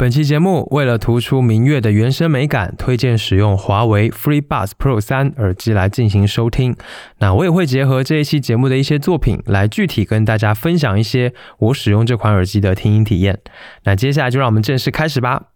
本期节目为了突出明月的原声美感，推荐使用华为 FreeBuds Pro 三耳机来进行收听。那我也会结合这一期节目的一些作品，来具体跟大家分享一些我使用这款耳机的听音体验。那接下来就让我们正式开始吧。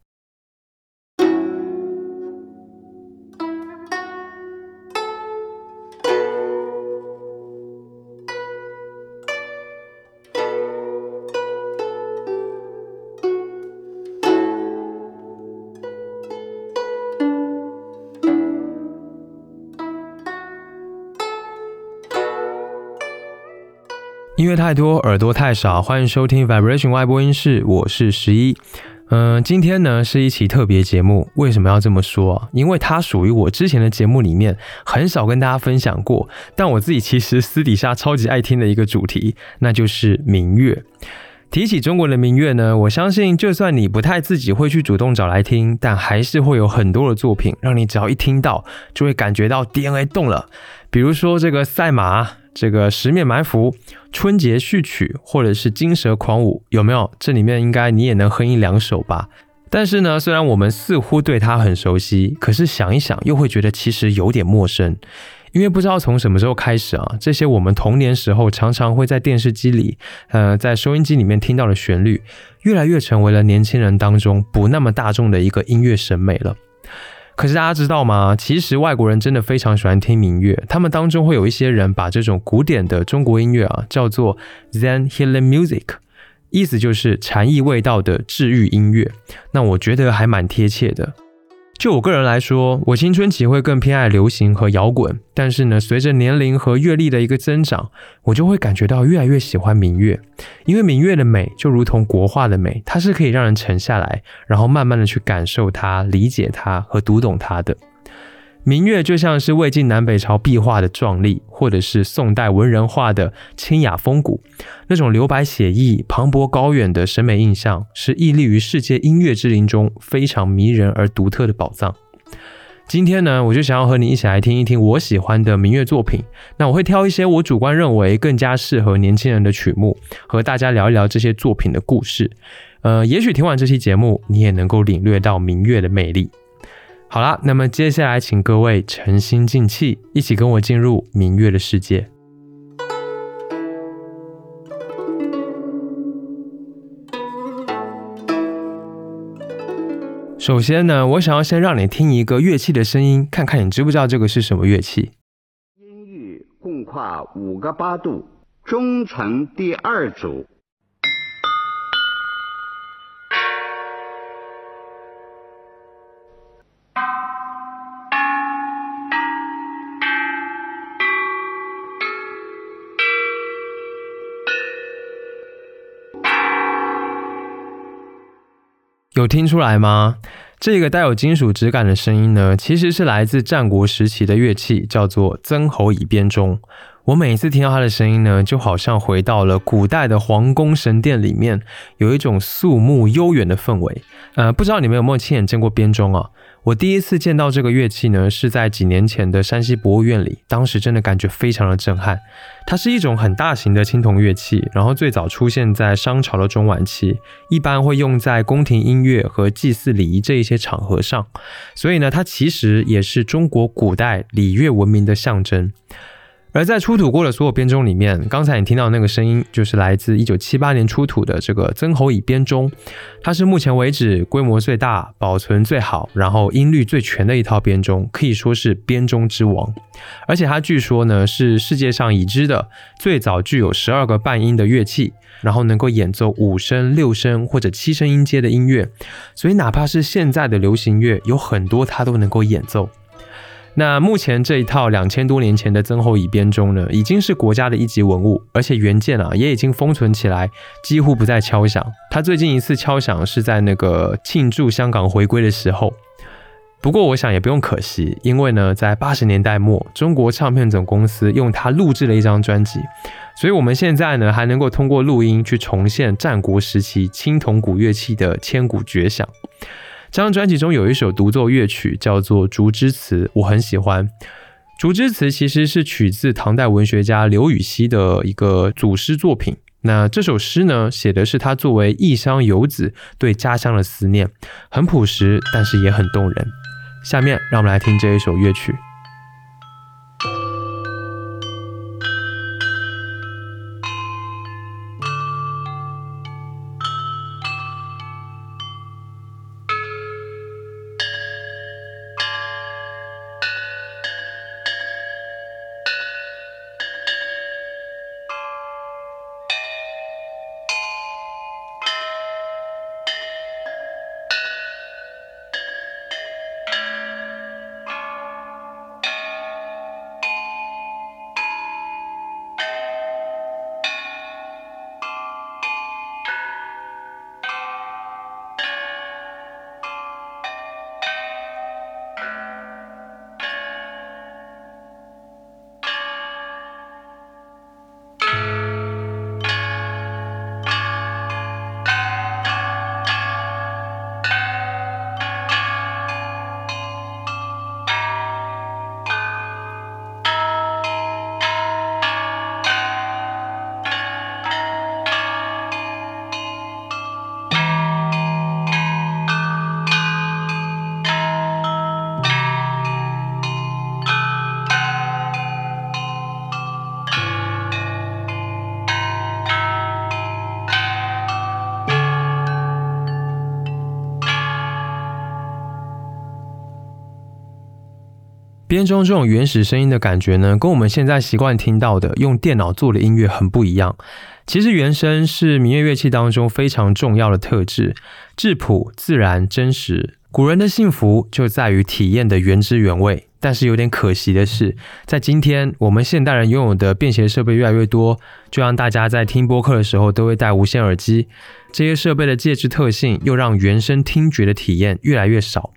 太多，耳朵太少。欢迎收听 Vibration 外播音室，我是十一。嗯，今天呢是一期特别节目。为什么要这么说？因为它属于我之前的节目里面很少跟大家分享过，但我自己其实私底下超级爱听的一个主题，那就是民乐。提起中国的民乐呢，我相信就算你不太自己会去主动找来听，但还是会有很多的作品，让你只要一听到就会感觉到 DNA 动了。比如说这个赛马。这个十面埋伏、春节序曲，或者是金蛇狂舞，有没有？这里面应该你也能哼一两首吧。但是呢，虽然我们似乎对它很熟悉，可是想一想又会觉得其实有点陌生，因为不知道从什么时候开始啊，这些我们童年时候常常会在电视机里、呃，在收音机里面听到的旋律，越来越成为了年轻人当中不那么大众的一个音乐审美了。可是大家知道吗？其实外国人真的非常喜欢听民乐，他们当中会有一些人把这种古典的中国音乐啊叫做 Zen Healing Music，意思就是禅意味道的治愈音乐。那我觉得还蛮贴切的。就我个人来说，我青春期会更偏爱流行和摇滚，但是呢，随着年龄和阅历的一个增长，我就会感觉到越来越喜欢民乐，因为民乐的美就如同国画的美，它是可以让人沉下来，然后慢慢的去感受它、理解它和读懂它的。明月就像是魏晋南北朝壁画的壮丽，或者是宋代文人画的清雅风骨，那种留白写意、磅礴高远的审美印象，是屹立于世界音乐之林中非常迷人而独特的宝藏。今天呢，我就想要和你一起来听一听我喜欢的民乐作品。那我会挑一些我主观认为更加适合年轻人的曲目，和大家聊一聊这些作品的故事。呃，也许听完这期节目，你也能够领略到民乐的魅力。好啦，那么接下来请各位沉心静气，一起跟我进入明月的世界。首先呢，我想要先让你听一个乐器的声音，看看你知不知道这个是什么乐器。音域共跨五个八度，中层第二组。有听出来吗？这个带有金属质感的声音呢，其实是来自战国时期的乐器，叫做曾侯乙编钟。我每一次听到它的声音呢，就好像回到了古代的皇宫神殿里面，有一种肃穆悠远的氛围。呃，不知道你们有没有亲眼见过编钟啊？我第一次见到这个乐器呢，是在几年前的山西博物院里，当时真的感觉非常的震撼。它是一种很大型的青铜乐器，然后最早出现在商朝的中晚期，一般会用在宫廷音乐和祭祀礼仪这一些场合上，所以呢，它其实也是中国古代礼乐文明的象征。而在出土过的所有编钟里面，刚才你听到那个声音，就是来自一九七八年出土的这个曾侯乙编钟，它是目前为止规模最大、保存最好、然后音律最全的一套编钟，可以说是编钟之王。而且它据说呢是世界上已知的最早具有十二个半音的乐器，然后能够演奏五声、六声或者七声音阶的音乐，所以哪怕是现在的流行乐，有很多它都能够演奏。那目前这一套两千多年前的曾侯乙编钟呢，已经是国家的一级文物，而且原件啊也已经封存起来，几乎不再敲响。它最近一次敲响是在那个庆祝香港回归的时候。不过我想也不用可惜，因为呢，在八十年代末，中国唱片总公司用它录制了一张专辑，所以我们现在呢还能够通过录音去重现战国时期青铜古乐器的千古绝响。这张专辑中有一首独奏乐曲，叫做《竹枝词》，我很喜欢。《竹枝词》其实是取自唐代文学家刘禹锡的一个祖诗作品。那这首诗呢，写的是他作为异乡游子对家乡的思念，很朴实，但是也很动人。下面让我们来听这一首乐曲。编中这种原始声音的感觉呢，跟我们现在习惯听到的用电脑做的音乐很不一样。其实原声是民乐乐器当中非常重要的特质，质朴、自然、真实。古人的幸福就在于体验的原汁原味。但是有点可惜的是，在今天我们现代人拥有的便携设备越来越多，就让大家在听播客的时候都会戴无线耳机。这些设备的介质特性又让原声听觉的体验越来越少。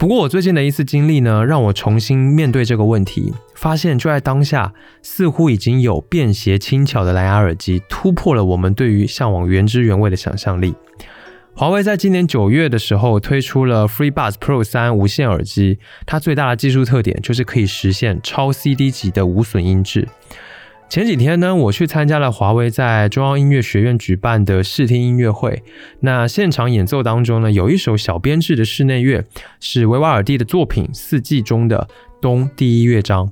不过我最近的一次经历呢，让我重新面对这个问题，发现就在当下，似乎已经有便携轻巧的蓝牙耳机突破了我们对于向往原汁原味的想象力。华为在今年九月的时候推出了 FreeBuds Pro 三无线耳机，它最大的技术特点就是可以实现超 CD 级的无损音质。前几天呢，我去参加了华为在中央音乐学院举办的试听音乐会。那现场演奏当中呢，有一首小编制的室内乐，是维瓦尔第的作品《四季》中的冬第一乐章。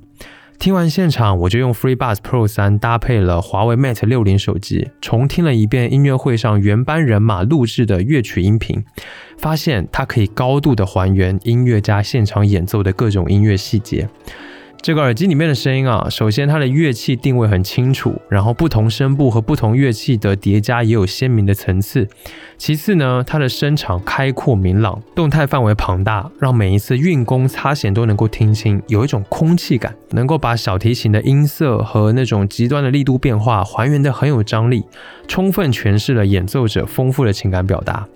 听完现场，我就用 FreeBuds Pro 三搭配了华为 Mate 六零手机，重听了一遍音乐会上原班人马录制的乐曲音频，发现它可以高度的还原音乐家现场演奏的各种音乐细节。这个耳机里面的声音啊，首先它的乐器定位很清楚，然后不同声部和不同乐器的叠加也有鲜明的层次。其次呢，它的声场开阔明朗，动态范围庞大，让每一次运弓擦弦都能够听清，有一种空气感，能够把小提琴的音色和那种极端的力度变化还原的很有张力，充分诠释了演奏者丰富的情感表达。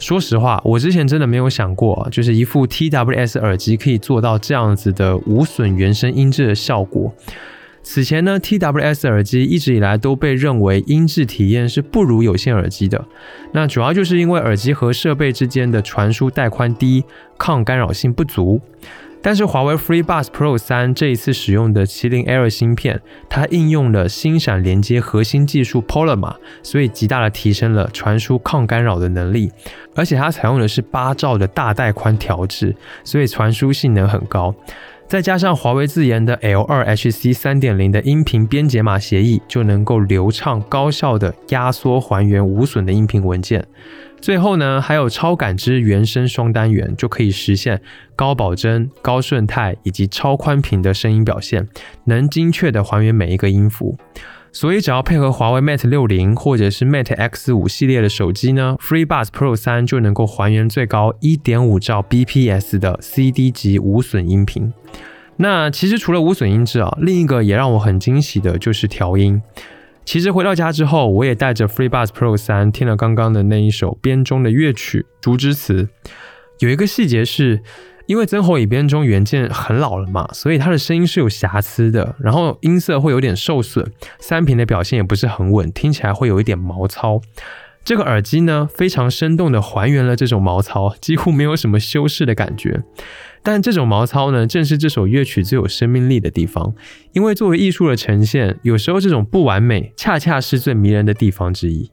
说实话，我之前真的没有想过，就是一副 TWS 耳机可以做到这样子的无损原声音质的效果。此前呢，TWS 耳机一直以来都被认为音质体验是不如有线耳机的。那主要就是因为耳机和设备之间的传输带宽低，抗干扰性不足。但是华为 FreeBuds Pro 三这一次使用的麒麟 Air 芯片，它应用了星闪连接核心技术 Polymer，所以极大的提升了传输抗干扰的能力。而且它采用的是八兆的大带宽调制，所以传输性能很高。再加上华为自研的 L2HC 三点零的音频编解码协议，就能够流畅高效的压缩还原无损的音频文件。最后呢，还有超感知原声双单元，就可以实现高保真、高顺态以及超宽频的声音表现，能精确的还原每一个音符。所以只要配合华为 Mate 六零或者是 Mate X 五系列的手机呢，FreeBuds Pro 三就能够还原最高一点五兆 bps 的 CD 级无损音频。那其实除了无损音质啊，另一个也让我很惊喜的就是调音。其实回到家之后，我也带着 FreeBuds Pro 三听了刚刚的那一首编钟的乐曲《竹之词》，有一个细节是。因为曾侯乙编钟原件很老了嘛，所以它的声音是有瑕疵的，然后音色会有点受损，三频的表现也不是很稳，听起来会有一点毛糙。这个耳机呢，非常生动的还原了这种毛糙，几乎没有什么修饰的感觉。但这种毛糙呢，正是这首乐曲最有生命力的地方。因为作为艺术的呈现，有时候这种不完美，恰恰是最迷人的地方之一。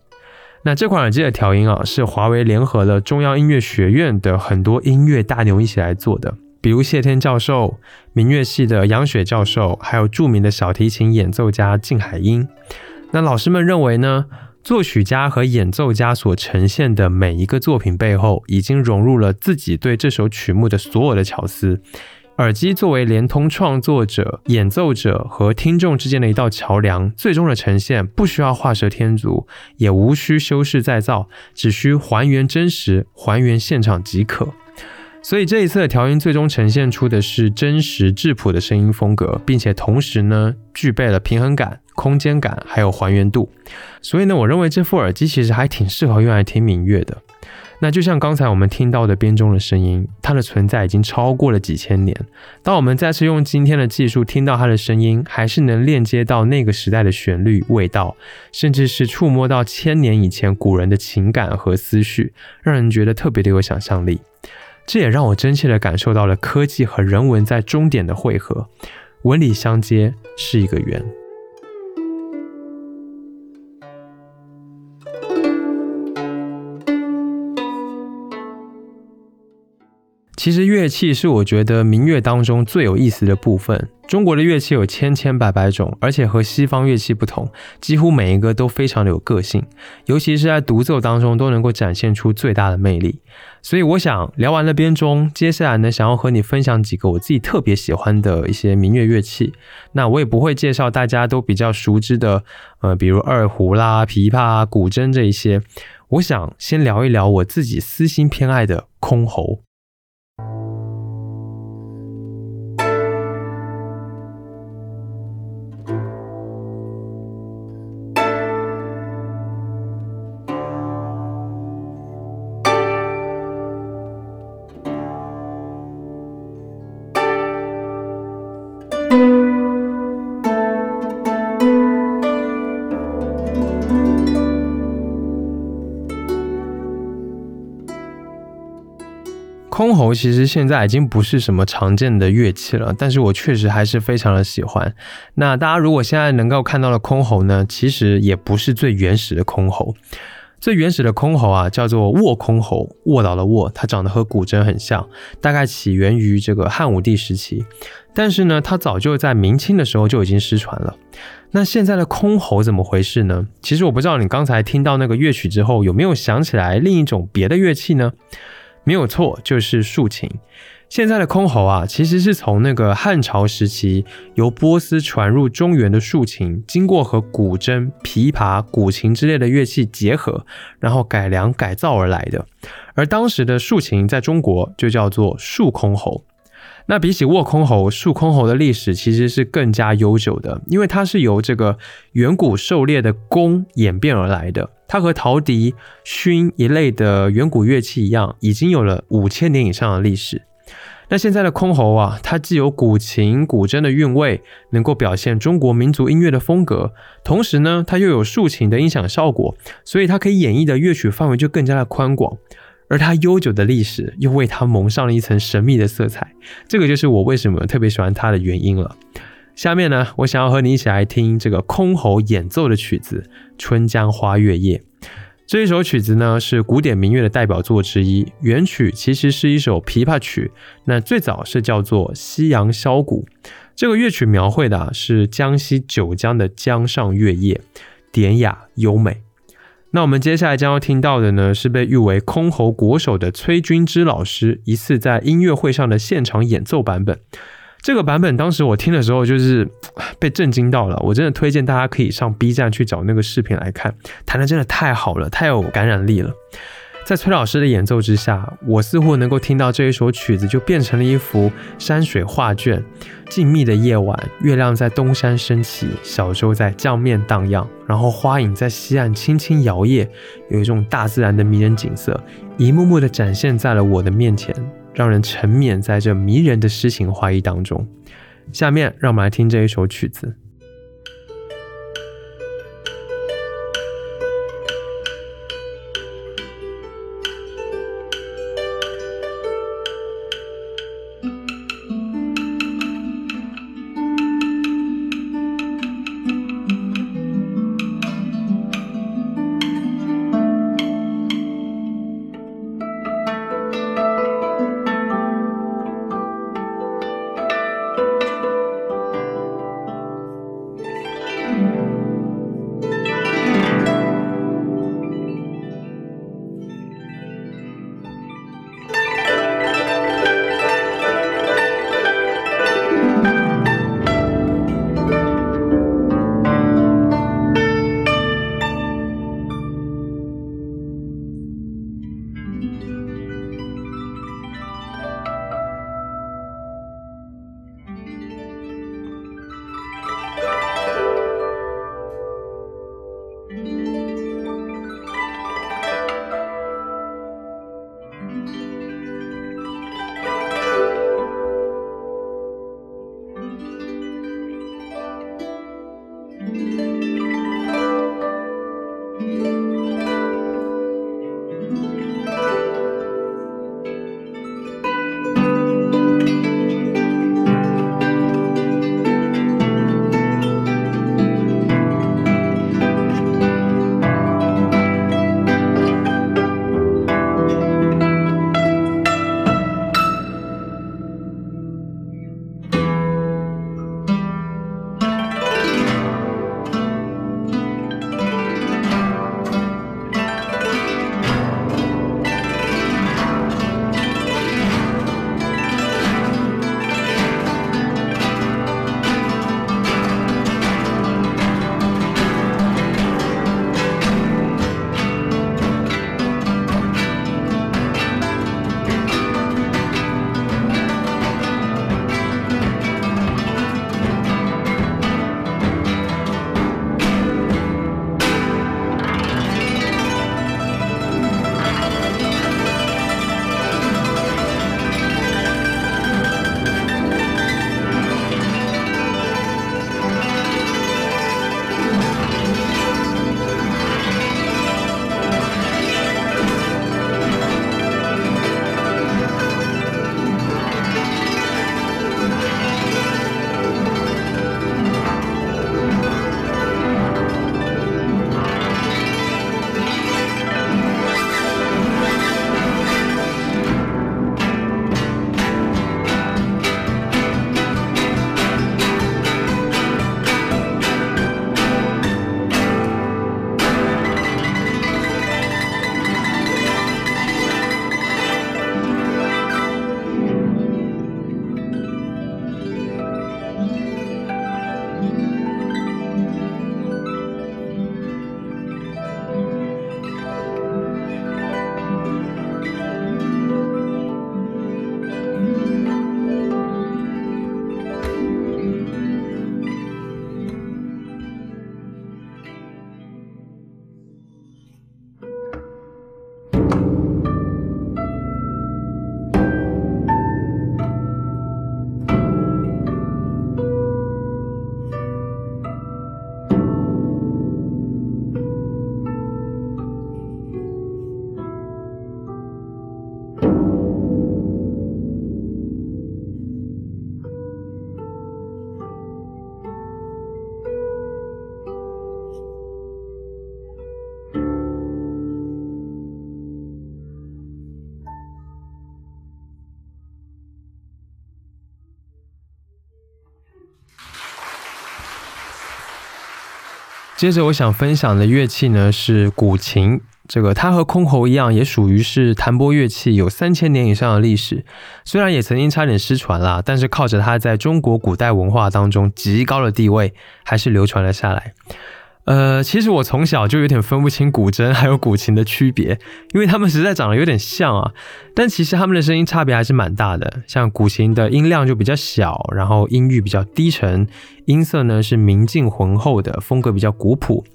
那这款耳机的调音啊，是华为联合了中央音乐学院的很多音乐大牛一起来做的，比如谢天教授、民乐系的杨雪教授，还有著名的小提琴演奏家靳海英。那老师们认为呢？作曲家和演奏家所呈现的每一个作品背后，已经融入了自己对这首曲目的所有的巧思。耳机作为连通创作者、演奏者和听众之间的一道桥梁，最终的呈现不需要画蛇添足，也无需修饰再造，只需还原真实、还原现场即可。所以这一次的调音最终呈现出的是真实质朴的声音风格，并且同时呢具备了平衡感、空间感，还有还原度。所以呢，我认为这副耳机其实还挺适合用来听民乐的。那就像刚才我们听到的编钟的声音，它的存在已经超过了几千年。当我们再次用今天的技术听到它的声音，还是能链接到那个时代的旋律、味道，甚至是触摸到千年以前古人的情感和思绪，让人觉得特别的有想象力。这也让我真切地感受到了科技和人文在终点的汇合，纹理相接是一个圆。其实乐器是我觉得民乐当中最有意思的部分。中国的乐器有千千百百种，而且和西方乐器不同，几乎每一个都非常的有个性，尤其是在独奏当中都能够展现出最大的魅力。所以我想聊完了编钟，接下来呢，想要和你分享几个我自己特别喜欢的一些民乐乐器。那我也不会介绍大家都比较熟知的，呃，比如二胡啦、琵琶、古筝这一些。我想先聊一聊我自己私心偏爱的箜篌。其实现在已经不是什么常见的乐器了，但是我确实还是非常的喜欢。那大家如果现在能够看到的箜篌呢，其实也不是最原始的箜篌。最原始的箜篌啊，叫做卧箜篌，卧倒的卧，它长得和古筝很像，大概起源于这个汉武帝时期。但是呢，它早就在明清的时候就已经失传了。那现在的箜篌怎么回事呢？其实我不知道你刚才听到那个乐曲之后，有没有想起来另一种别的乐器呢？没有错，就是竖琴。现在的箜篌啊，其实是从那个汉朝时期由波斯传入中原的竖琴，经过和古筝、琵琶、古琴之类的乐器结合，然后改良改造而来的。而当时的竖琴在中国就叫做竖箜篌。那比起握箜篌，竖箜篌的历史其实是更加悠久的，因为它是由这个远古狩猎的弓演变而来的。它和陶笛、埙一类的远古乐器一样，已经有了五千年以上的历史。那现在的箜篌啊，它既有古琴、古筝的韵味，能够表现中国民族音乐的风格，同时呢，它又有竖琴的音响效果，所以它可以演绎的乐曲范围就更加的宽广。而它悠久的历史又为它蒙上了一层神秘的色彩，这个就是我为什么特别喜欢它的原因了。下面呢，我想要和你一起来听这个箜篌演奏的曲子《春江花月夜》。这一首曲子呢是古典民乐的代表作之一，原曲其实是一首琵琶曲，那最早是叫做《夕阳箫鼓》。这个乐曲描绘的是江西九江的江上月夜，典雅优美。那我们接下来将要听到的呢，是被誉为箜篌国手的崔君之老师一次在音乐会上的现场演奏版本。这个版本当时我听的时候，就是被震惊到了。我真的推荐大家可以上 B 站去找那个视频来看，弹的真的太好了，太有感染力了。在崔老师的演奏之下，我似乎能够听到这一首曲子就变成了一幅山水画卷。静谧的夜晚，月亮在东山升起，小舟在江面荡漾，然后花影在西岸轻轻摇曳，有一种大自然的迷人景色，一幕幕的展现在了我的面前，让人沉湎在这迷人的诗情画意当中。下面，让我们来听这一首曲子。接着我想分享的乐器呢是古琴，这个它和箜篌一样，也属于是弹拨乐器，有三千年以上的历史。虽然也曾经差点失传啦，但是靠着它在中国古代文化当中极高的地位，还是流传了下来。呃，其实我从小就有点分不清古筝还有古琴的区别，因为它们实在长得有点像啊。但其实它们的声音差别还是蛮大的。像古琴的音量就比较小，然后音域比较低沉，音色呢是明净浑厚的，风格比较古朴。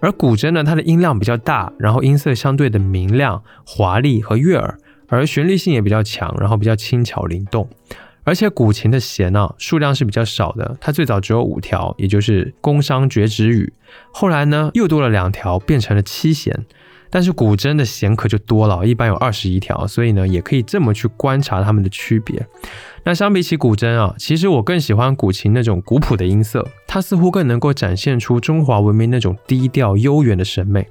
而古筝呢，它的音量比较大，然后音色相对的明亮、华丽和悦耳，而旋律性也比较强，然后比较轻巧灵动。而且古琴的弦呢数量是比较少的，它最早只有五条，也就是宫商角徵羽。后来呢又多了两条，变成了七弦。但是古筝的弦可就多了，一般有二十一条，所以呢也可以这么去观察它们的区别。那相比起古筝啊，其实我更喜欢古琴那种古朴的音色，它似乎更能够展现出中华文明那种低调悠远的审美。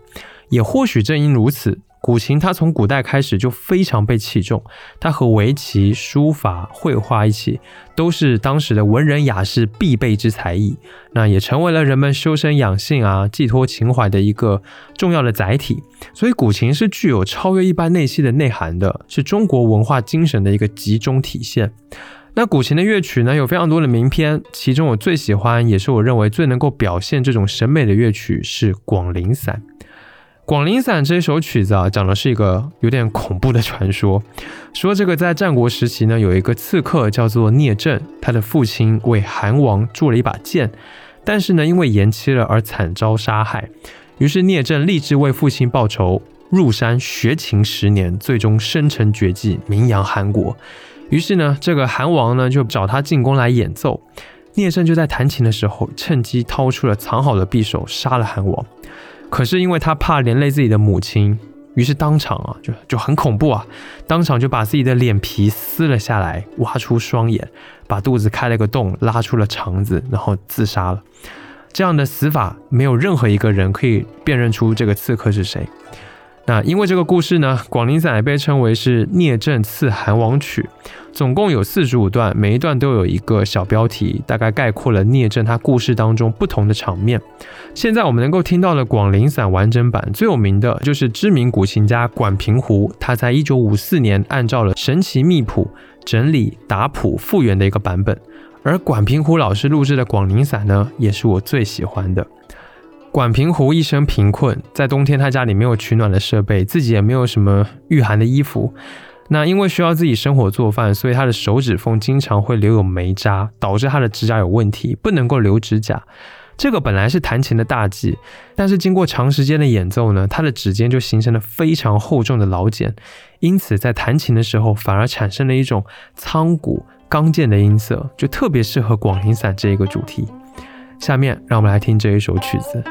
也或许正因如此。古琴它从古代开始就非常被器重，它和围棋、书法、绘画一起，都是当时的文人雅士必备之才艺。那也成为了人们修身养性啊、寄托情怀的一个重要的载体。所以，古琴是具有超越一般内息的内涵的，是中国文化精神的一个集中体现。那古琴的乐曲呢，有非常多的名篇，其中我最喜欢，也是我认为最能够表现这种审美的乐曲是《广陵散》。《广陵散》这首曲子啊，讲的是一个有点恐怖的传说。说这个在战国时期呢，有一个刺客叫做聂政，他的父亲为韩王铸了一把剑，但是呢，因为延期了而惨遭杀害。于是聂政立志为父亲报仇，入山学琴十年，最终生成绝技，名扬韩国。于是呢，这个韩王呢就找他进宫来演奏。聂政就在弹琴的时候，趁机掏出了藏好的匕首，杀了韩王。可是因为他怕连累自己的母亲，于是当场啊就就很恐怖啊，当场就把自己的脸皮撕了下来，挖出双眼，把肚子开了个洞，拉出了肠子，然后自杀了。这样的死法，没有任何一个人可以辨认出这个刺客是谁。那因为这个故事呢，《广陵散》被称为是聂政刺韩王曲，总共有四十五段，每一段都有一个小标题，大概概括了聂政他故事当中不同的场面。现在我们能够听到的《广陵散》完整版最有名的就是知名古琴家管平湖，他在一九五四年按照了神奇密谱整理打谱复原的一个版本，而管平湖老师录制的《广陵散》呢，也是我最喜欢的。管平湖一生贫困，在冬天他家里没有取暖的设备，自己也没有什么御寒的衣服。那因为需要自己生火做饭，所以他的手指缝经常会留有煤渣，导致他的指甲有问题，不能够留指甲。这个本来是弹琴的大忌，但是经过长时间的演奏呢，他的指尖就形成了非常厚重的老茧，因此在弹琴的时候反而产生了一种苍古刚健的音色，就特别适合《广陵散》这一个主题。下面让我们来听这一首曲子。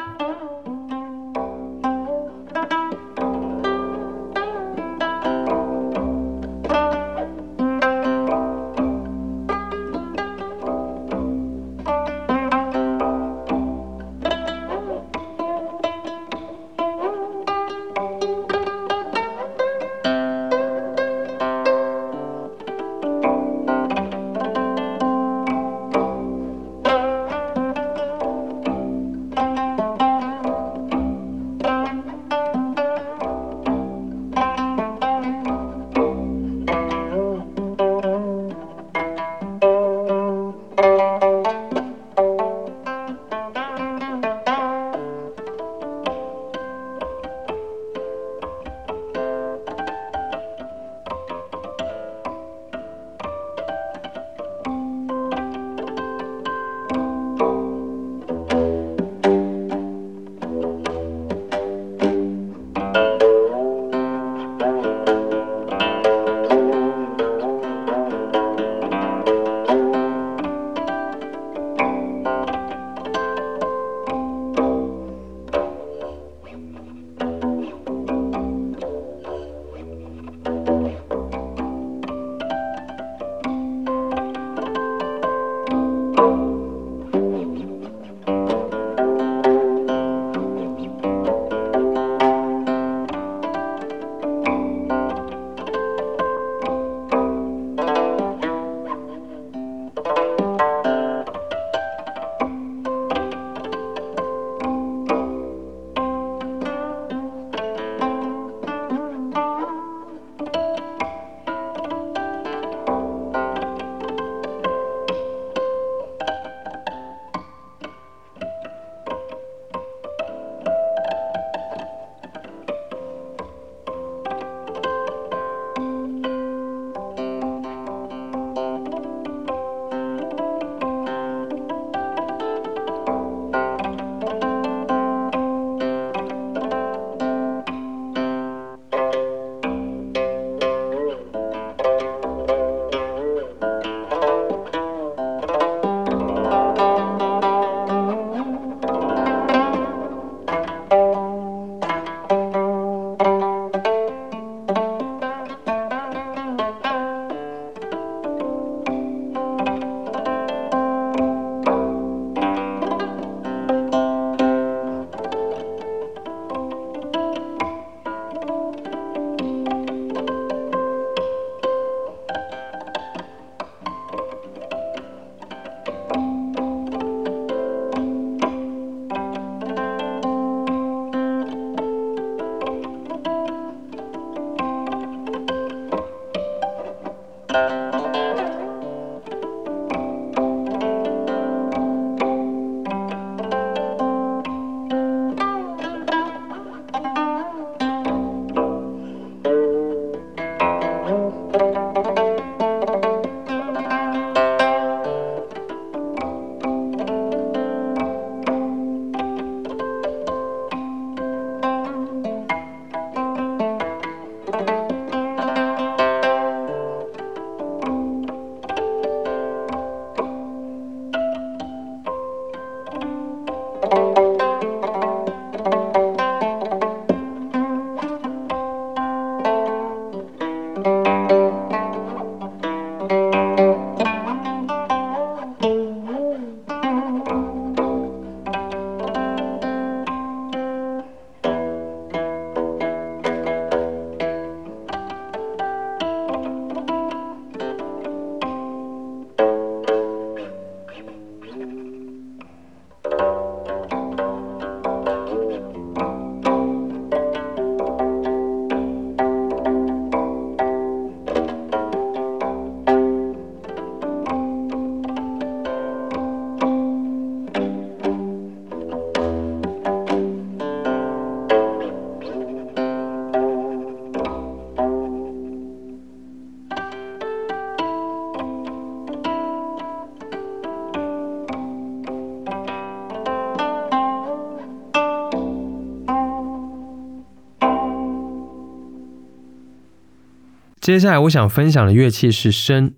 接下来我想分享的乐器是笙。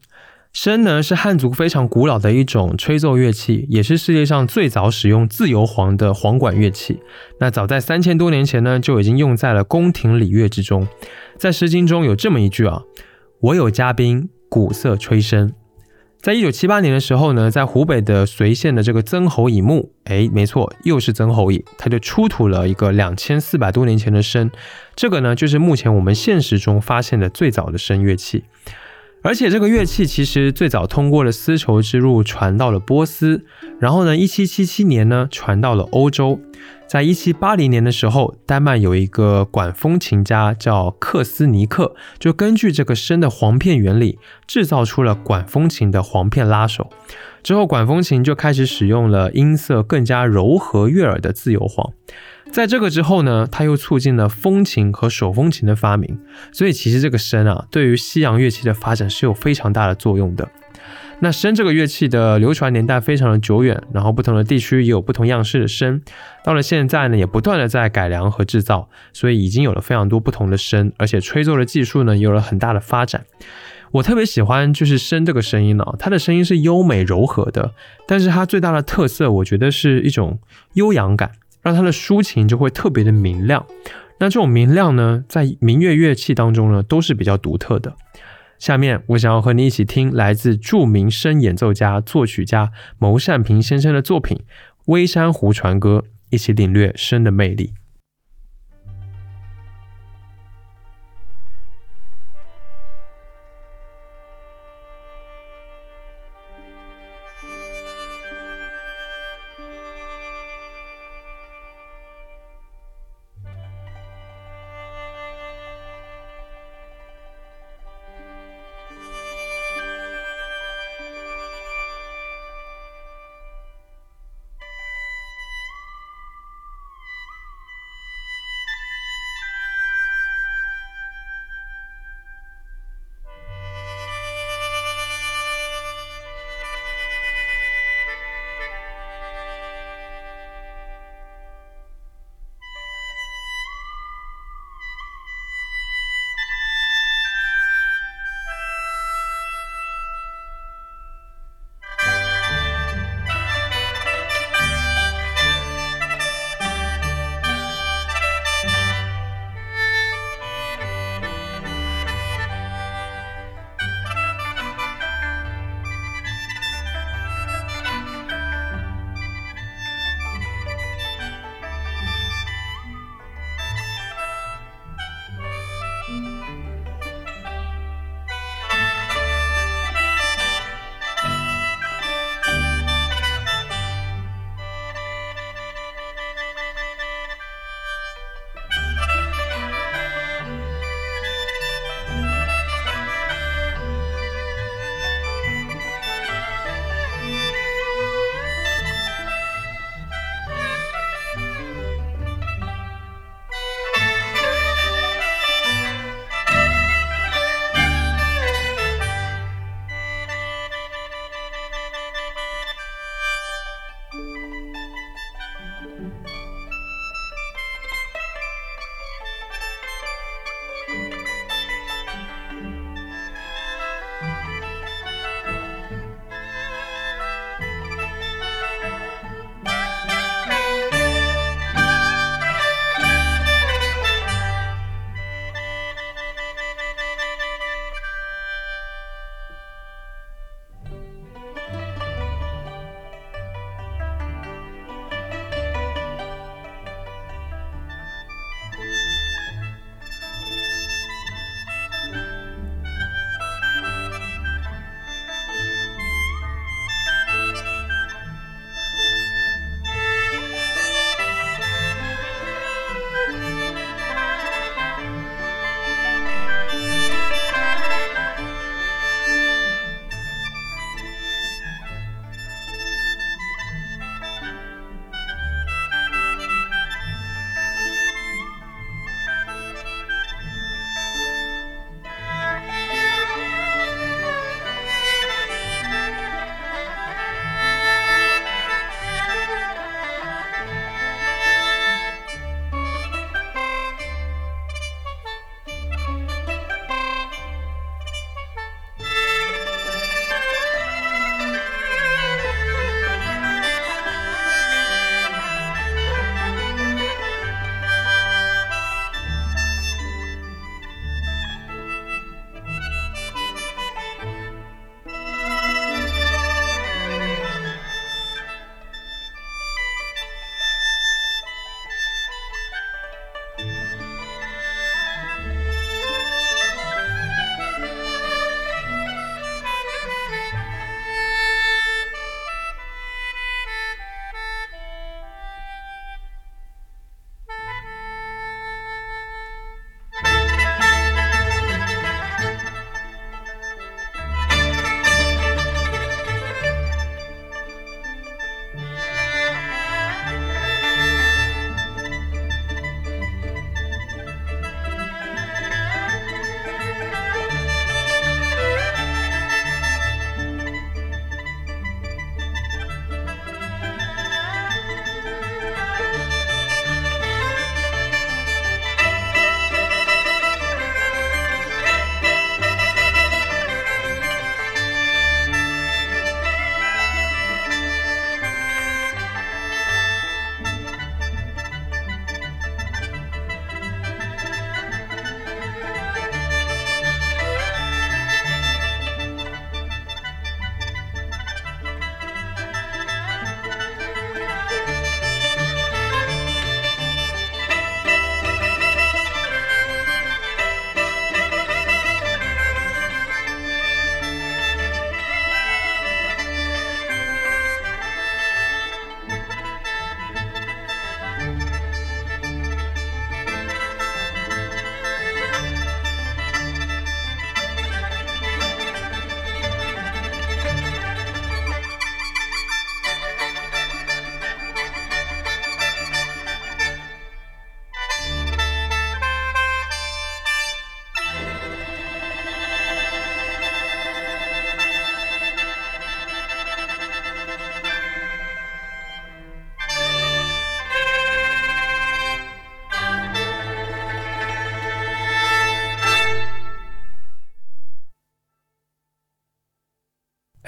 笙呢是汉族非常古老的一种吹奏乐器，也是世界上最早使用自由簧的簧管乐器。那早在三千多年前呢，就已经用在了宫廷礼乐之中。在《诗经》中有这么一句啊：“我有嘉宾，鼓瑟吹笙。”在一九七八年的时候呢，在湖北的随县的这个曾侯乙墓，哎，没错，又是曾侯乙，他就出土了一个两千四百多年前的笙。这个呢，就是目前我们现实中发现的最早的笙乐器。而且这个乐器其实最早通过了丝绸之路传到了波斯，然后呢，一七七七年呢传到了欧洲，在一七八零年的时候，丹麦有一个管风琴家叫克斯尼克，就根据这个笙的簧片原理制造出了管风琴的簧片拉手，之后管风琴就开始使用了音色更加柔和悦耳的自由簧。在这个之后呢，它又促进了风琴和手风琴的发明，所以其实这个笙啊，对于西洋乐器的发展是有非常大的作用的。那笙这个乐器的流传年代非常的久远，然后不同的地区也有不同样式的笙，到了现在呢，也不断的在改良和制造，所以已经有了非常多不同的笙，而且吹奏的技术呢，有了很大的发展。我特别喜欢就是笙这个声音呢，它的声音是优美柔和的，但是它最大的特色，我觉得是一种悠扬感。让它的抒情就会特别的明亮，那这种明亮呢，在民乐乐器当中呢，都是比较独特的。下面我想要和你一起听来自著名声演奏家、作曲家牟善平先生的作品《微山湖船歌》，一起领略声的魅力。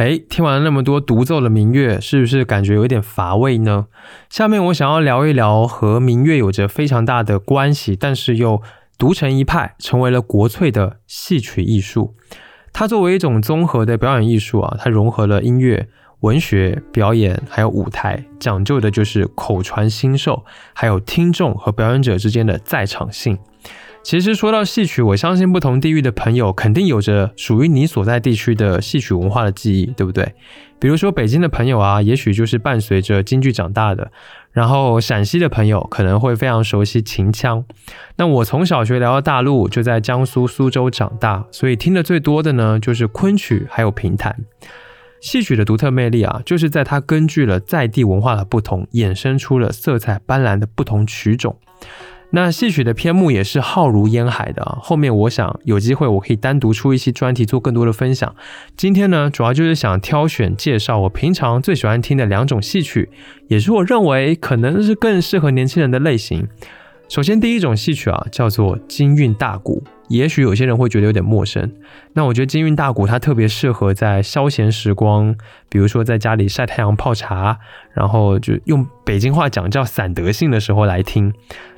哎，听完了那么多独奏的民乐，是不是感觉有点乏味呢？下面我想要聊一聊和民乐有着非常大的关系，但是又独成一派，成为了国粹的戏曲艺术。它作为一种综合的表演艺术啊，它融合了音乐、文学、表演，还有舞台，讲究的就是口传心授，还有听众和表演者之间的在场性。其实说到戏曲，我相信不同地域的朋友肯定有着属于你所在地区的戏曲文化的记忆，对不对？比如说北京的朋友啊，也许就是伴随着京剧长大的；然后陕西的朋友可能会非常熟悉秦腔。那我从小学聊到大陆，就在江苏苏州长大，所以听的最多的呢就是昆曲还有评弹。戏曲的独特魅力啊，就是在它根据了在地文化的不同，衍生出了色彩斑斓的不同曲种。那戏曲的篇目也是浩如烟海的，后面我想有机会我可以单独出一期专题做更多的分享。今天呢，主要就是想挑选介绍我平常最喜欢听的两种戏曲，也是我认为可能是更适合年轻人的类型。首先，第一种戏曲啊，叫做京韵大鼓。也许有些人会觉得有点陌生。那我觉得京韵大鼓它特别适合在消闲时光，比如说在家里晒太阳泡茶，然后就用北京话讲叫散德性的时候来听。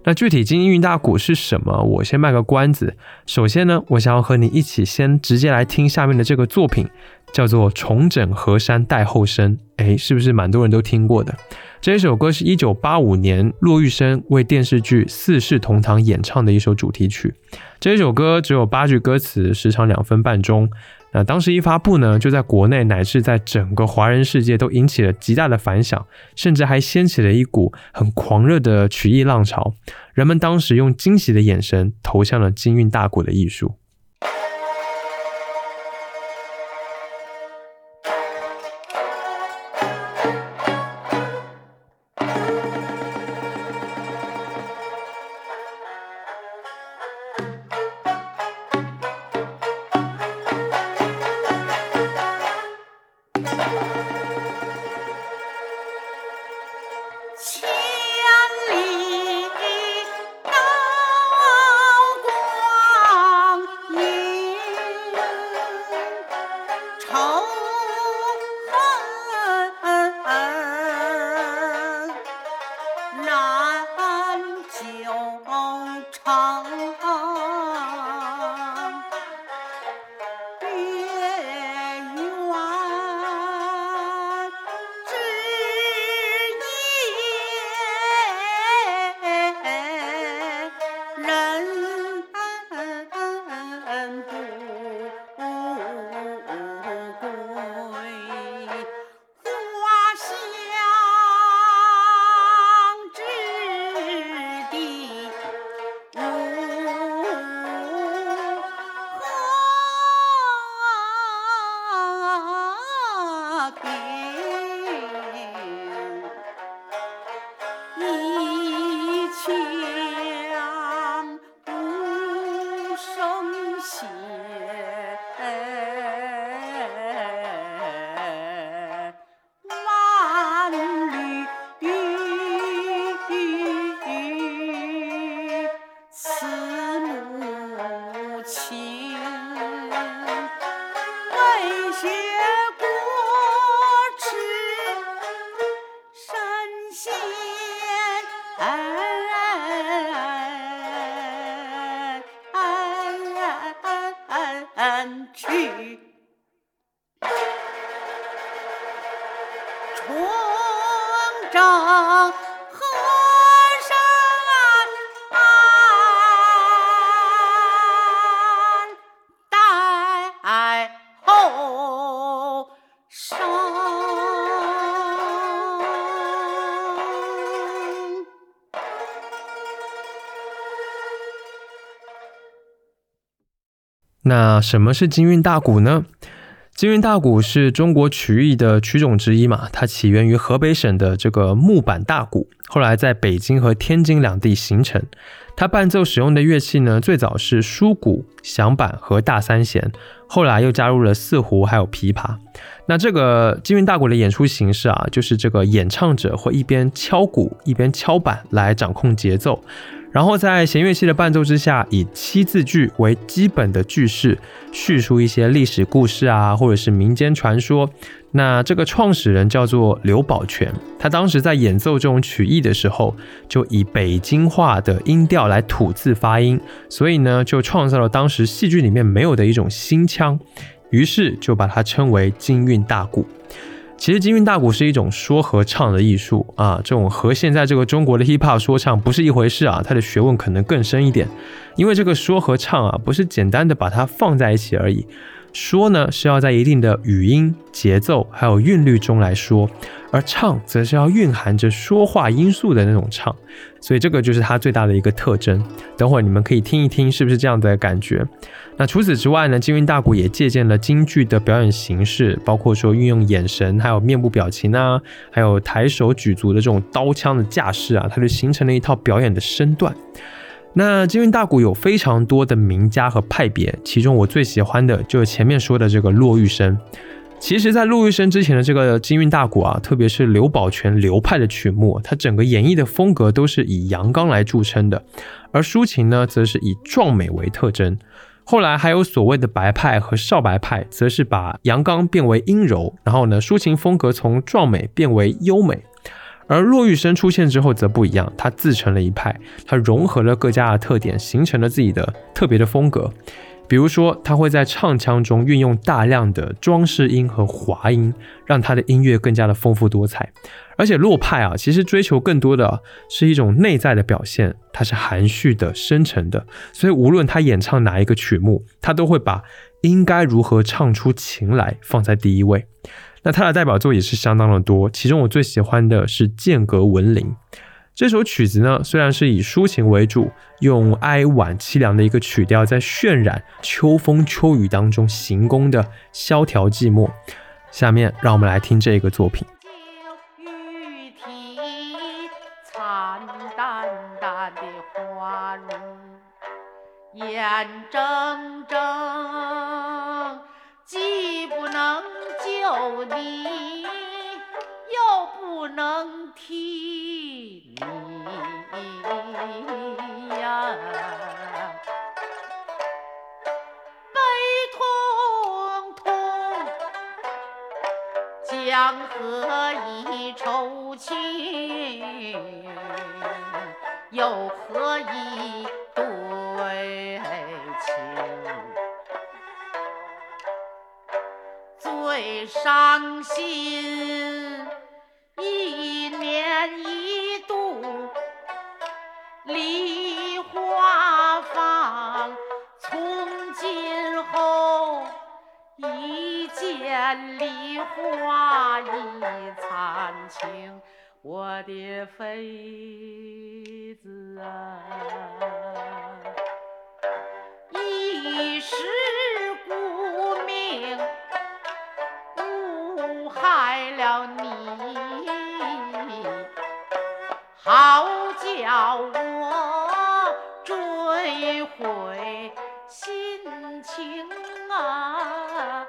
那具体京韵大鼓是什么？我先卖个关子。首先呢，我想要和你一起先直接来听下面的这个作品，叫做《重整河山待后生》。哎，是不是蛮多人都听过的？这首歌是一九八五年骆玉笙为电视剧《四世同堂》演唱的一首主题曲。这首歌只有八句歌词，时长两分半钟。那当时一发布呢，就在国内乃至在整个华人世界都引起了极大的反响，甚至还掀起了一股很狂热的曲艺浪潮。人们当时用惊喜的眼神投向了京韵大鼓的艺术。那什么是京韵大鼓呢？京韵大鼓是中国曲艺的曲种之一嘛，它起源于河北省的这个木板大鼓，后来在北京和天津两地形成。它伴奏使用的乐器呢，最早是书鼓、响板和大三弦，后来又加入了四胡还有琵琶。那这个金韵大鼓的演出形式啊，就是这个演唱者会一边敲鼓一边敲板来掌控节奏。然后在弦乐器的伴奏之下，以七字句为基本的句式，叙述一些历史故事啊，或者是民间传说。那这个创始人叫做刘宝全，他当时在演奏这种曲艺的时候，就以北京话的音调来吐字发音，所以呢，就创造了当时戏剧里面没有的一种新腔，于是就把它称为京韵大鼓。其实京韵大鼓是一种说和唱的艺术啊，这种和现在这个中国的 hip hop 说唱不是一回事啊，它的学问可能更深一点。因为这个说和唱啊，不是简单的把它放在一起而已。说呢是要在一定的语音、节奏还有韵律中来说，而唱则是要蕴含着说话因素的那种唱，所以这个就是它最大的一个特征。等会儿你们可以听一听，是不是这样的感觉？那除此之外呢，京韵大鼓也借鉴了京剧的表演形式，包括说运用眼神、还有面部表情啊，还有抬手举足的这种刀枪的架势啊，它就形成了一套表演的身段。那京韵大鼓有非常多的名家和派别，其中我最喜欢的就是前面说的这个骆玉笙。其实，在骆玉笙之前的这个京韵大鼓啊，特别是刘宝全流派的曲目，它整个演绎的风格都是以阳刚来著称的，而抒情呢，则是以壮美为特征。后来还有所谓的白派和少白派，则是把阳刚变为阴柔，然后呢，抒情风格从壮美变为优美。而骆玉笙出现之后则不一样，他自成了一派，他融合了各家的特点，形成了自己的特别的风格。比如说，他会在唱腔中运用大量的装饰音和滑音，让他的音乐更加的丰富多彩。而且洛派啊，其实追求更多的是一种内在的表现，它是含蓄的、深沉的。所以无论他演唱哪一个曲目，他都会把应该如何唱出情来放在第一位。那他的代表作也是相当的多，其中我最喜欢的是《剑阁闻铃》这首曲子呢，虽然是以抒情为主，用哀婉凄凉的一个曲调，在渲染秋风秋雨当中行宫的萧条寂寞。下面让我们来听这个作品。眼睁睁，既不能。救你，又不能替你呀，悲痛痛，你呀，悲痛痛江河已愁情，又何以对情？最伤心，一年一梨花放，从今后一见梨花已残情，我的妃子啊，一时顾命。害了你，好叫我追悔心情啊，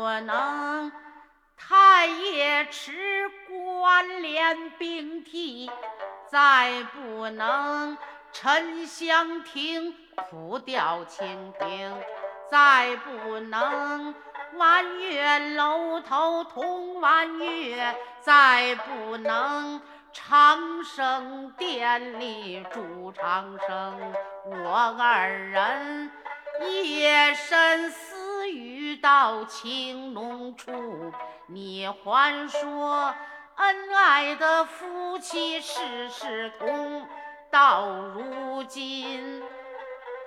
可能太液池关联冰涕再不能沉香亭苦吊蜻蜓，再不能弯月楼头同弯月，再不能长生殿里祝长生。我二人夜深私语到情浓处。你还说恩爱的夫妻事事同，到如今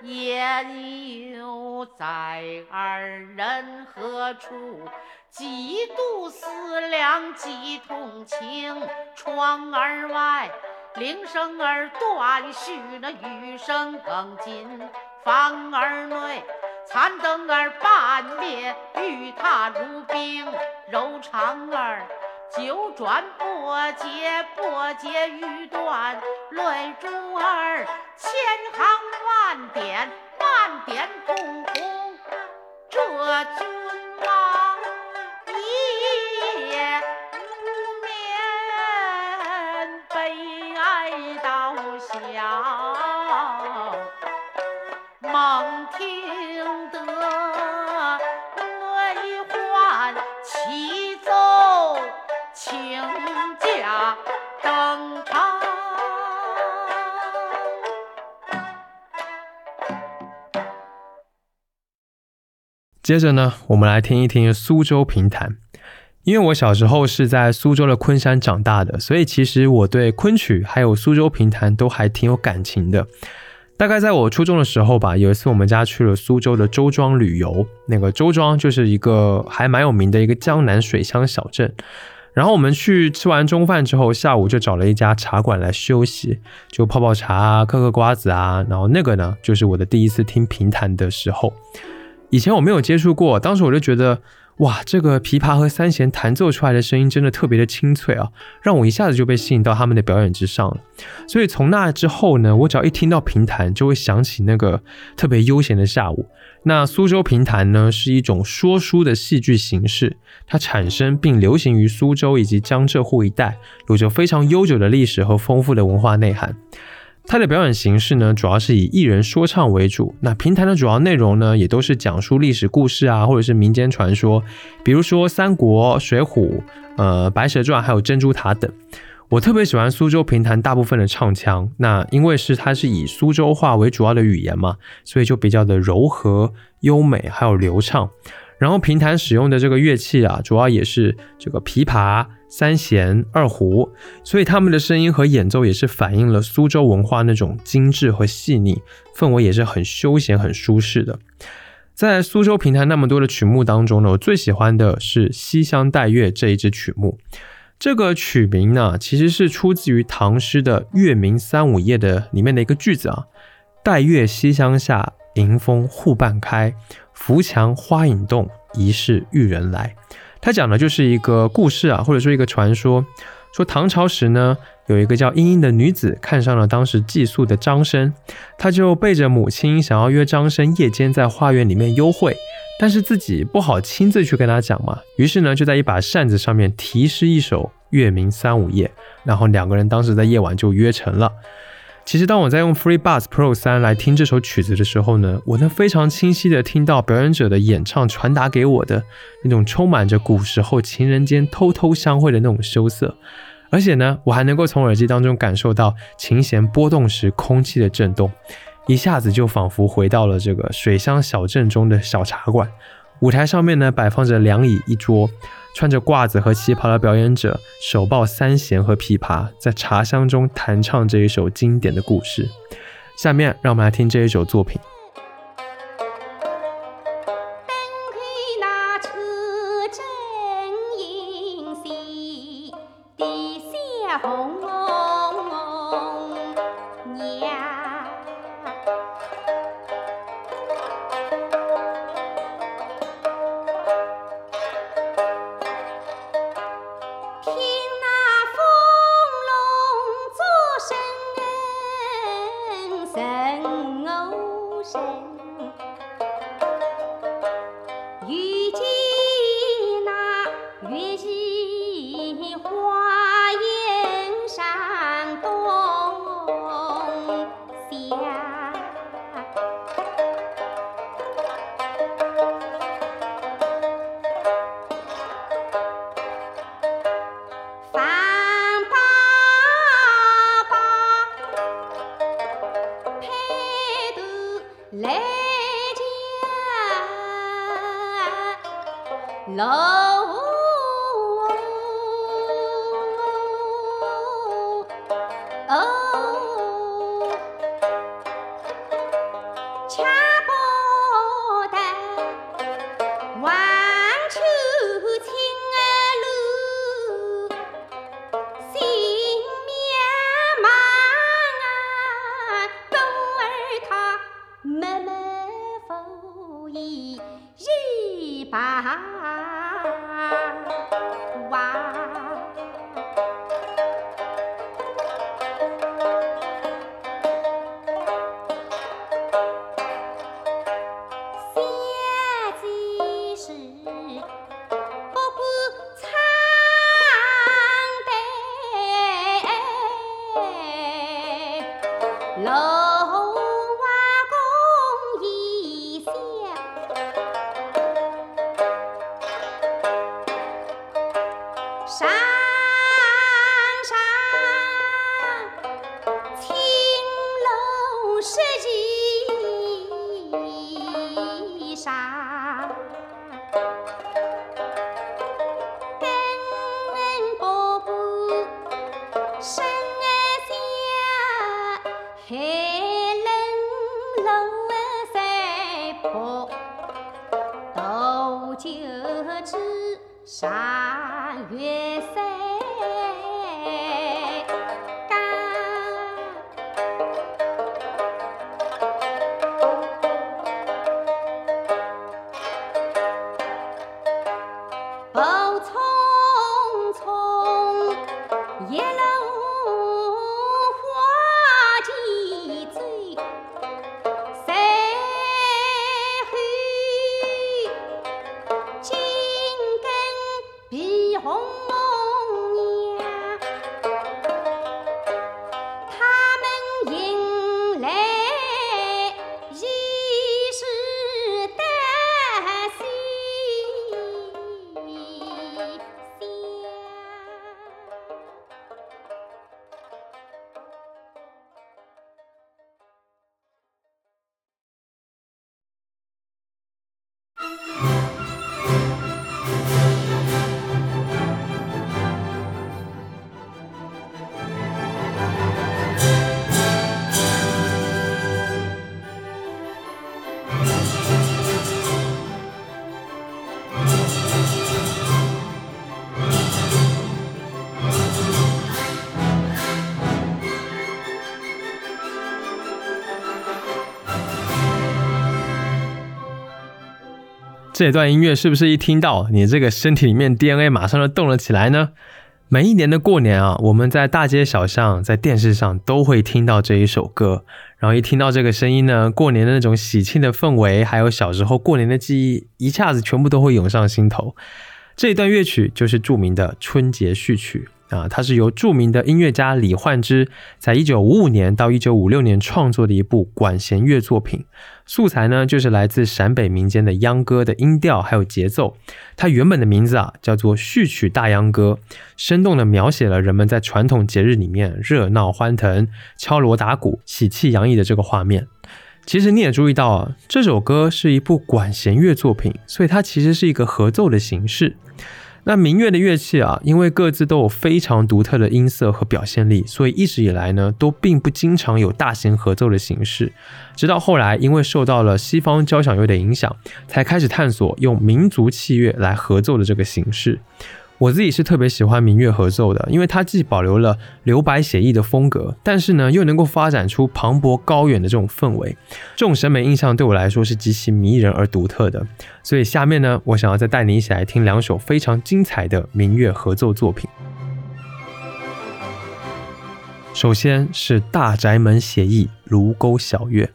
言犹在二人何处？几度思量几同情，窗儿外铃声儿断续，那雨声更紧，房儿内。残灯儿半灭，玉榻如冰，柔肠儿九转波节，波节欲断，泪珠儿千行万点，万点通红，这君接着呢，我们来听一听苏州评弹。因为我小时候是在苏州的昆山长大的，所以其实我对昆曲还有苏州评弹都还挺有感情的。大概在我初中的时候吧，有一次我们家去了苏州的周庄旅游。那个周庄就是一个还蛮有名的一个江南水乡小镇。然后我们去吃完中饭之后，下午就找了一家茶馆来休息，就泡泡茶啊，嗑嗑瓜子啊。然后那个呢，就是我的第一次听评弹的时候。以前我没有接触过，当时我就觉得。哇，这个琵琶和三弦弹奏出来的声音真的特别的清脆啊，让我一下子就被吸引到他们的表演之上了。所以从那之后呢，我只要一听到评弹，就会想起那个特别悠闲的下午。那苏州评弹呢，是一种说书的戏剧形式，它产生并流行于苏州以及江浙沪一带，有着非常悠久的历史和丰富的文化内涵。它的表演形式呢，主要是以艺人说唱为主。那评弹的主要内容呢，也都是讲述历史故事啊，或者是民间传说，比如说三国、水浒、呃白蛇传，还有珍珠塔等。我特别喜欢苏州评弹大部分的唱腔，那因为是它是以苏州话为主要的语言嘛，所以就比较的柔和、优美，还有流畅。然后评弹使用的这个乐器啊，主要也是这个琵琶。三弦、二胡，所以他们的声音和演奏也是反映了苏州文化那种精致和细腻，氛围也是很休闲、很舒适的。在苏州评弹那么多的曲目当中呢，我最喜欢的是《西厢待月》这一支曲目。这个曲名呢，其实是出自于唐诗的《月明三五夜》的里面的一个句子啊：“待月西厢下，迎风户半开，扶墙花影动，疑是玉人来。”他讲的就是一个故事啊，或者说一个传说，说唐朝时呢，有一个叫莺莺的女子看上了当时寄宿的张生，她就背着母亲想要约张生夜间在花园里面幽会，但是自己不好亲自去跟他讲嘛，于是呢就在一把扇子上面题诗一首《月明三五夜》，然后两个人当时在夜晚就约成了。其实，当我在用 FreeBuds Pro 三来听这首曲子的时候呢，我能非常清晰的听到表演者的演唱传达给我的那种充满着古时候情人间偷偷相会的那种羞涩，而且呢，我还能够从耳机当中感受到琴弦波动时空气的震动，一下子就仿佛回到了这个水乡小镇中的小茶馆，舞台上面呢摆放着两椅一桌。穿着褂子和旗袍的表演者，手抱三弦和琵琶，在茶香中弹唱这一首经典的故事。下面，让我们来听这一首作品。红这段音乐是不是一听到，你这个身体里面 DNA 马上就动了起来呢？每一年的过年啊，我们在大街小巷、在电视上都会听到这一首歌，然后一听到这个声音呢，过年的那种喜庆的氛围，还有小时候过年的记忆，一下子全部都会涌上心头。这一段乐曲就是著名的春节序曲。啊，它是由著名的音乐家李焕之在一九五五年到一九五六年创作的一部管弦乐作品，素材呢就是来自陕北民间的秧歌的音调还有节奏。它原本的名字啊叫做序曲大秧歌，生动地描写了人们在传统节日里面热闹欢腾、敲锣打鼓、喜气洋溢的这个画面。其实你也注意到啊，这首歌是一部管弦乐作品，所以它其实是一个合奏的形式。那民乐的乐器啊，因为各自都有非常独特的音色和表现力，所以一直以来呢，都并不经常有大型合奏的形式。直到后来，因为受到了西方交响乐的影响，才开始探索用民族器乐来合奏的这个形式。我自己是特别喜欢民乐合奏的，因为它既保留了留白写意的风格，但是呢又能够发展出磅礴高远的这种氛围。这种审美印象对我来说是极其迷人而独特的。所以下面呢，我想要再带你一起来听两首非常精彩的民乐合奏作品。首先是《大宅门写意·卢沟晓月》。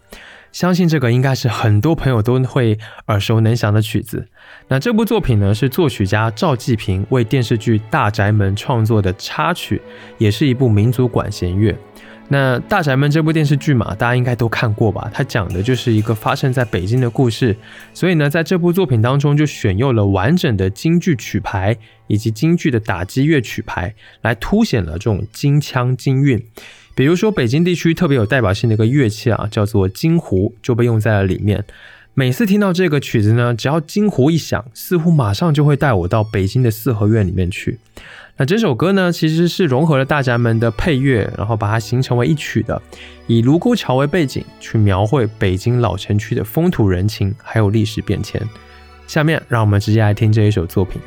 相信这个应该是很多朋友都会耳熟能详的曲子。那这部作品呢，是作曲家赵季平为电视剧《大宅门》创作的插曲，也是一部民族管弦乐。那《大宅门》这部电视剧嘛，大家应该都看过吧？它讲的就是一个发生在北京的故事。所以呢，在这部作品当中，就选用了完整的京剧曲牌以及京剧的打击乐曲牌，来凸显了这种京腔京韵。比如说，北京地区特别有代表性的一个乐器啊，叫做京胡，就被用在了里面。每次听到这个曲子呢，只要金胡一响，似乎马上就会带我到北京的四合院里面去。那整首歌呢，其实是融合了大宅门的配乐，然后把它形成为一曲的，以卢沟桥为背景，去描绘北京老城区的风土人情，还有历史变迁。下面让我们直接来听这一首作品。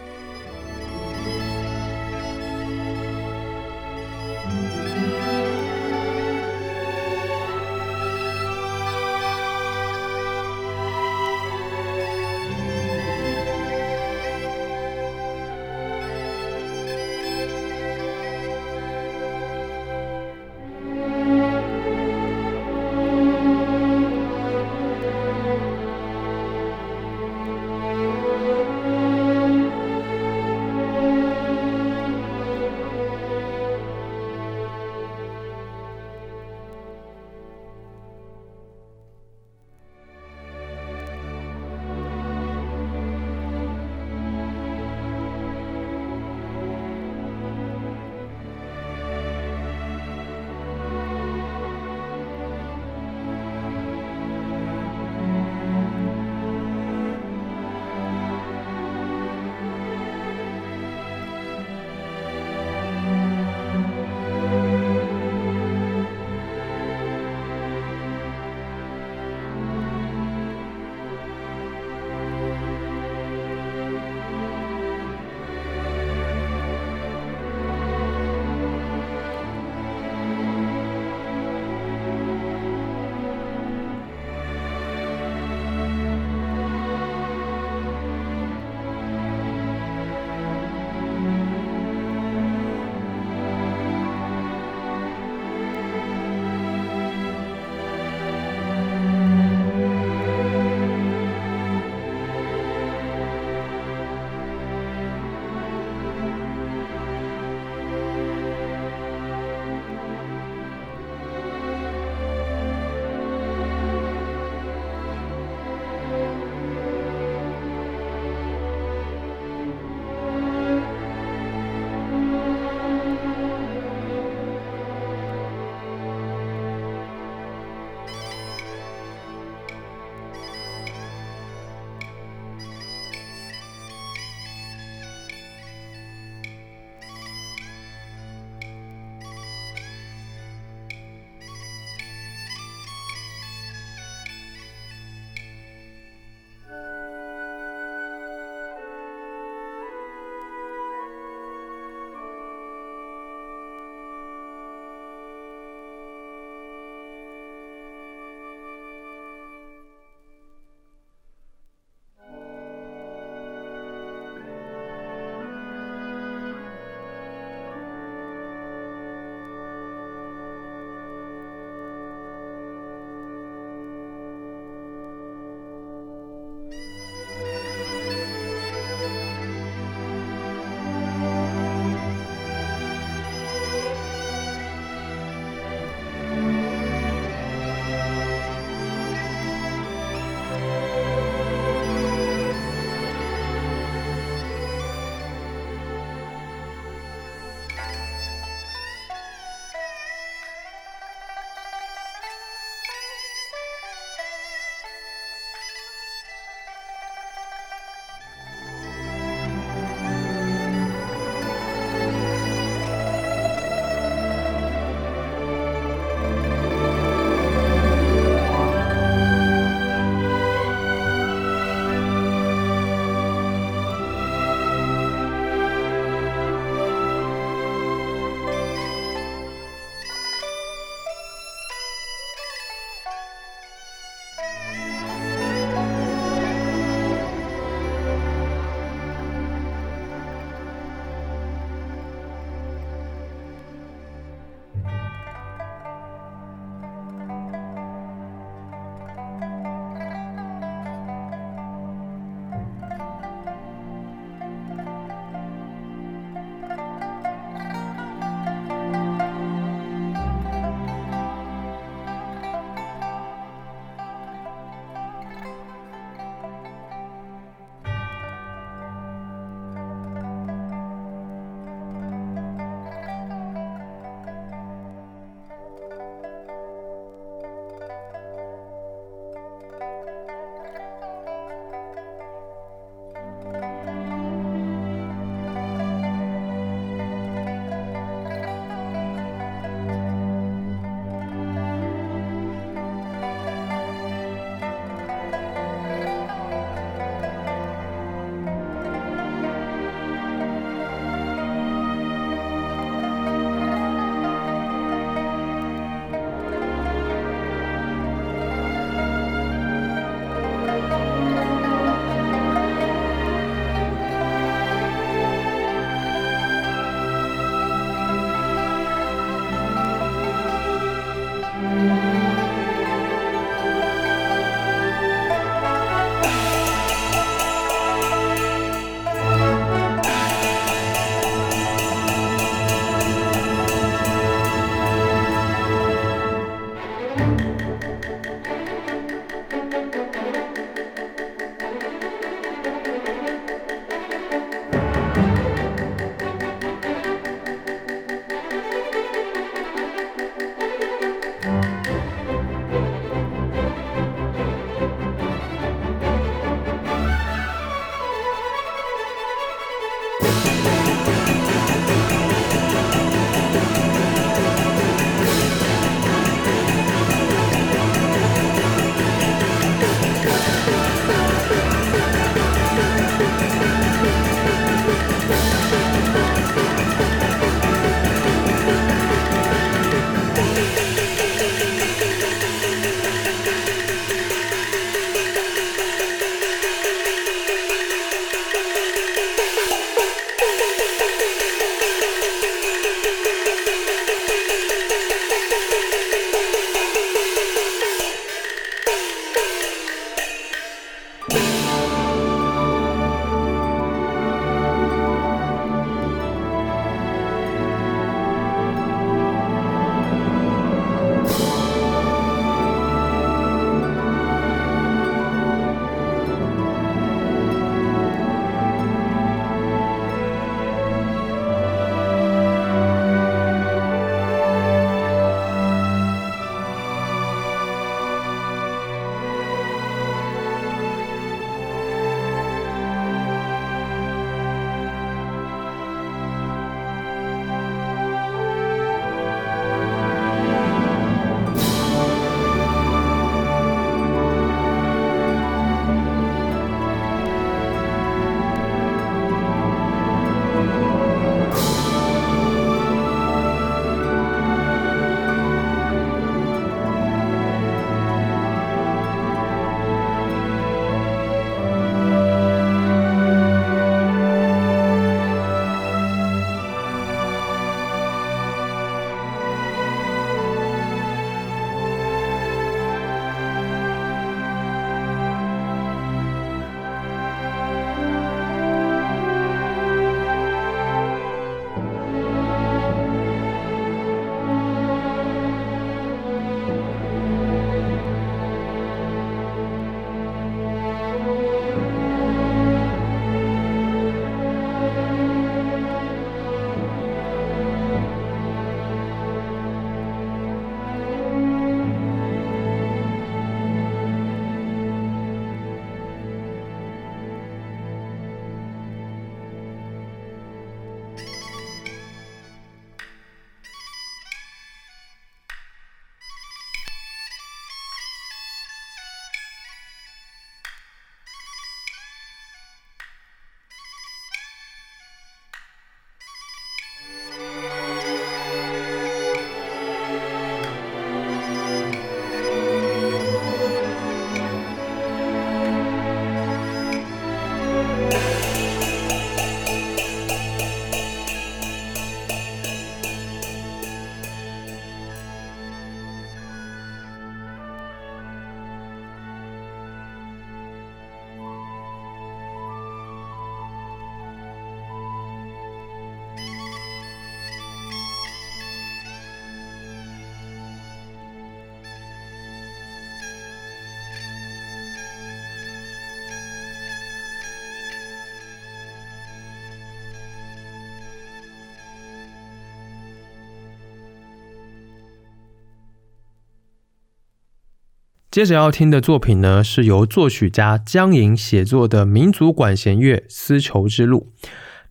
接着要听的作品呢，是由作曲家江莹写作的民族管弦乐《丝绸之路》。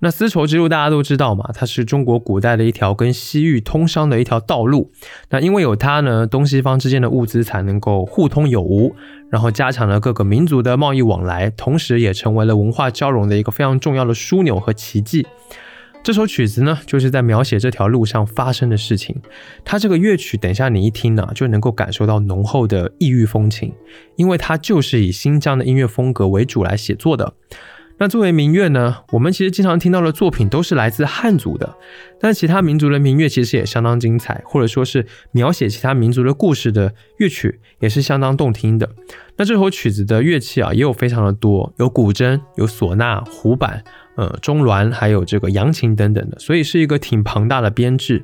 那丝绸之路大家都知道嘛，它是中国古代的一条跟西域通商的一条道路。那因为有它呢，东西方之间的物资才能够互通有无，然后加强了各个民族的贸易往来，同时也成为了文化交融的一个非常重要的枢纽和奇迹。这首曲子呢，就是在描写这条路上发生的事情。它这个乐曲，等一下你一听呢，就能够感受到浓厚的异域风情，因为它就是以新疆的音乐风格为主来写作的。那作为民乐呢，我们其实经常听到的作品都是来自汉族的，但其他民族的民乐其实也相当精彩，或者说是描写其他民族的故事的乐曲也是相当动听的。那这首曲子的乐器啊，也有非常的多，有古筝、有唢呐、胡板、呃中阮，还有这个扬琴等等的，所以是一个挺庞大的编制。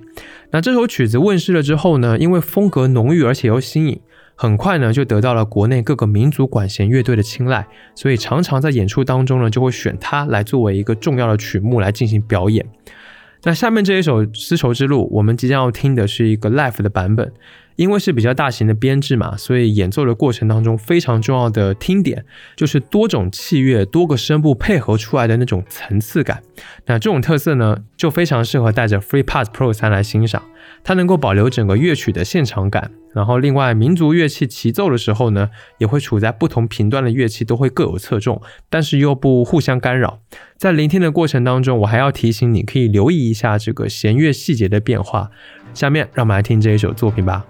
那这首曲子问世了之后呢，因为风格浓郁而且又新颖。很快呢，就得到了国内各个民族管弦乐队的青睐，所以常常在演出当中呢，就会选它来作为一个重要的曲目来进行表演。那下面这一首《丝绸之路》，我们即将要听的是一个 live 的版本，因为是比较大型的编制嘛，所以演奏的过程当中非常重要的听点就是多种器乐、多个声部配合出来的那种层次感。那这种特色呢，就非常适合带着 FreePass Pro 三来欣赏。它能够保留整个乐曲的现场感，然后另外民族乐器齐奏的时候呢，也会处在不同频段的乐器都会各有侧重，但是又不互相干扰。在聆听的过程当中，我还要提醒你，可以留意一下这个弦乐细节的变化。下面让我们来听这一首作品吧。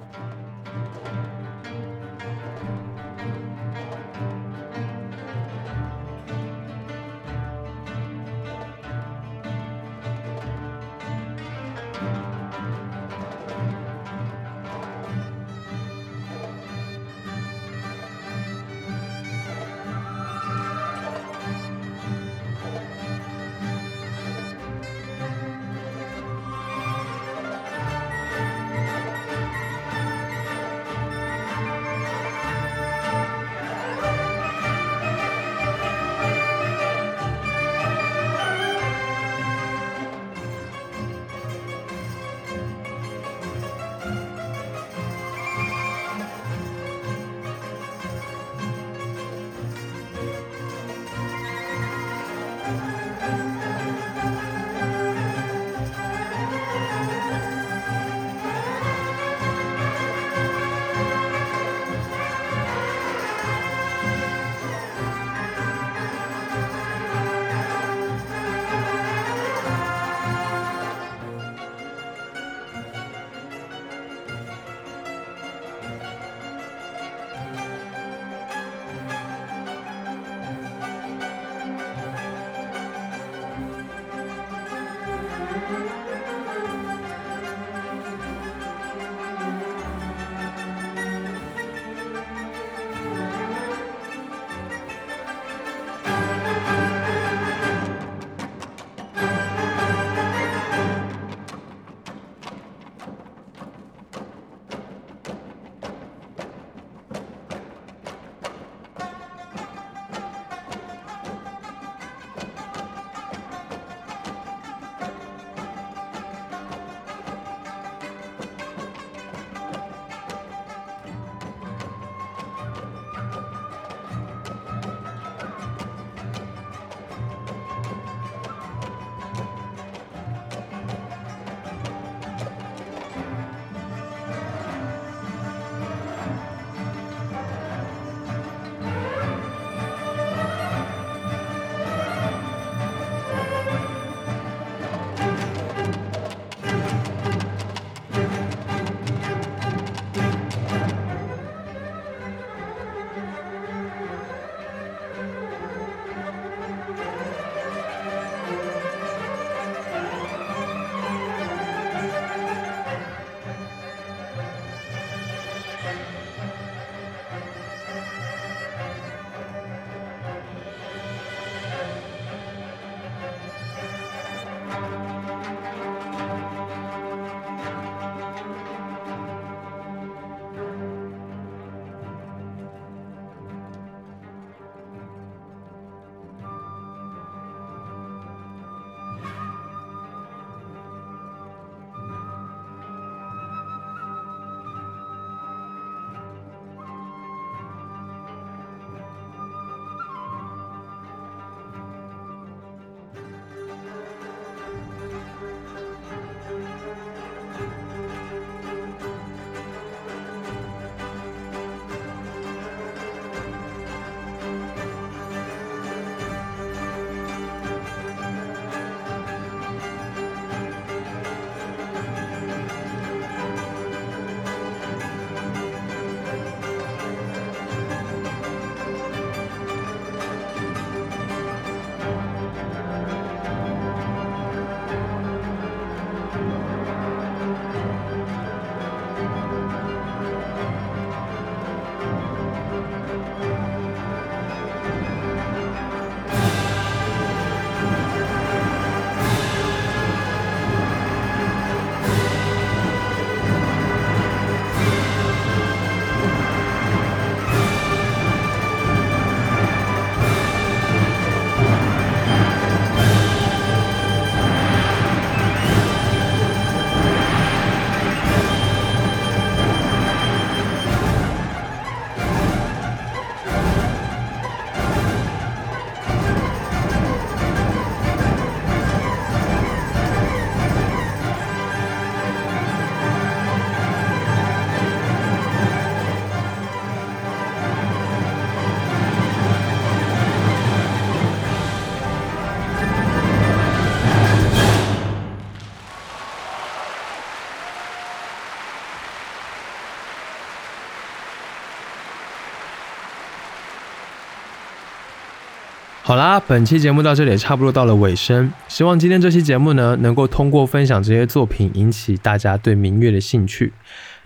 好啦，本期节目到这里也差不多到了尾声。希望今天这期节目呢，能够通过分享这些作品，引起大家对明月的兴趣。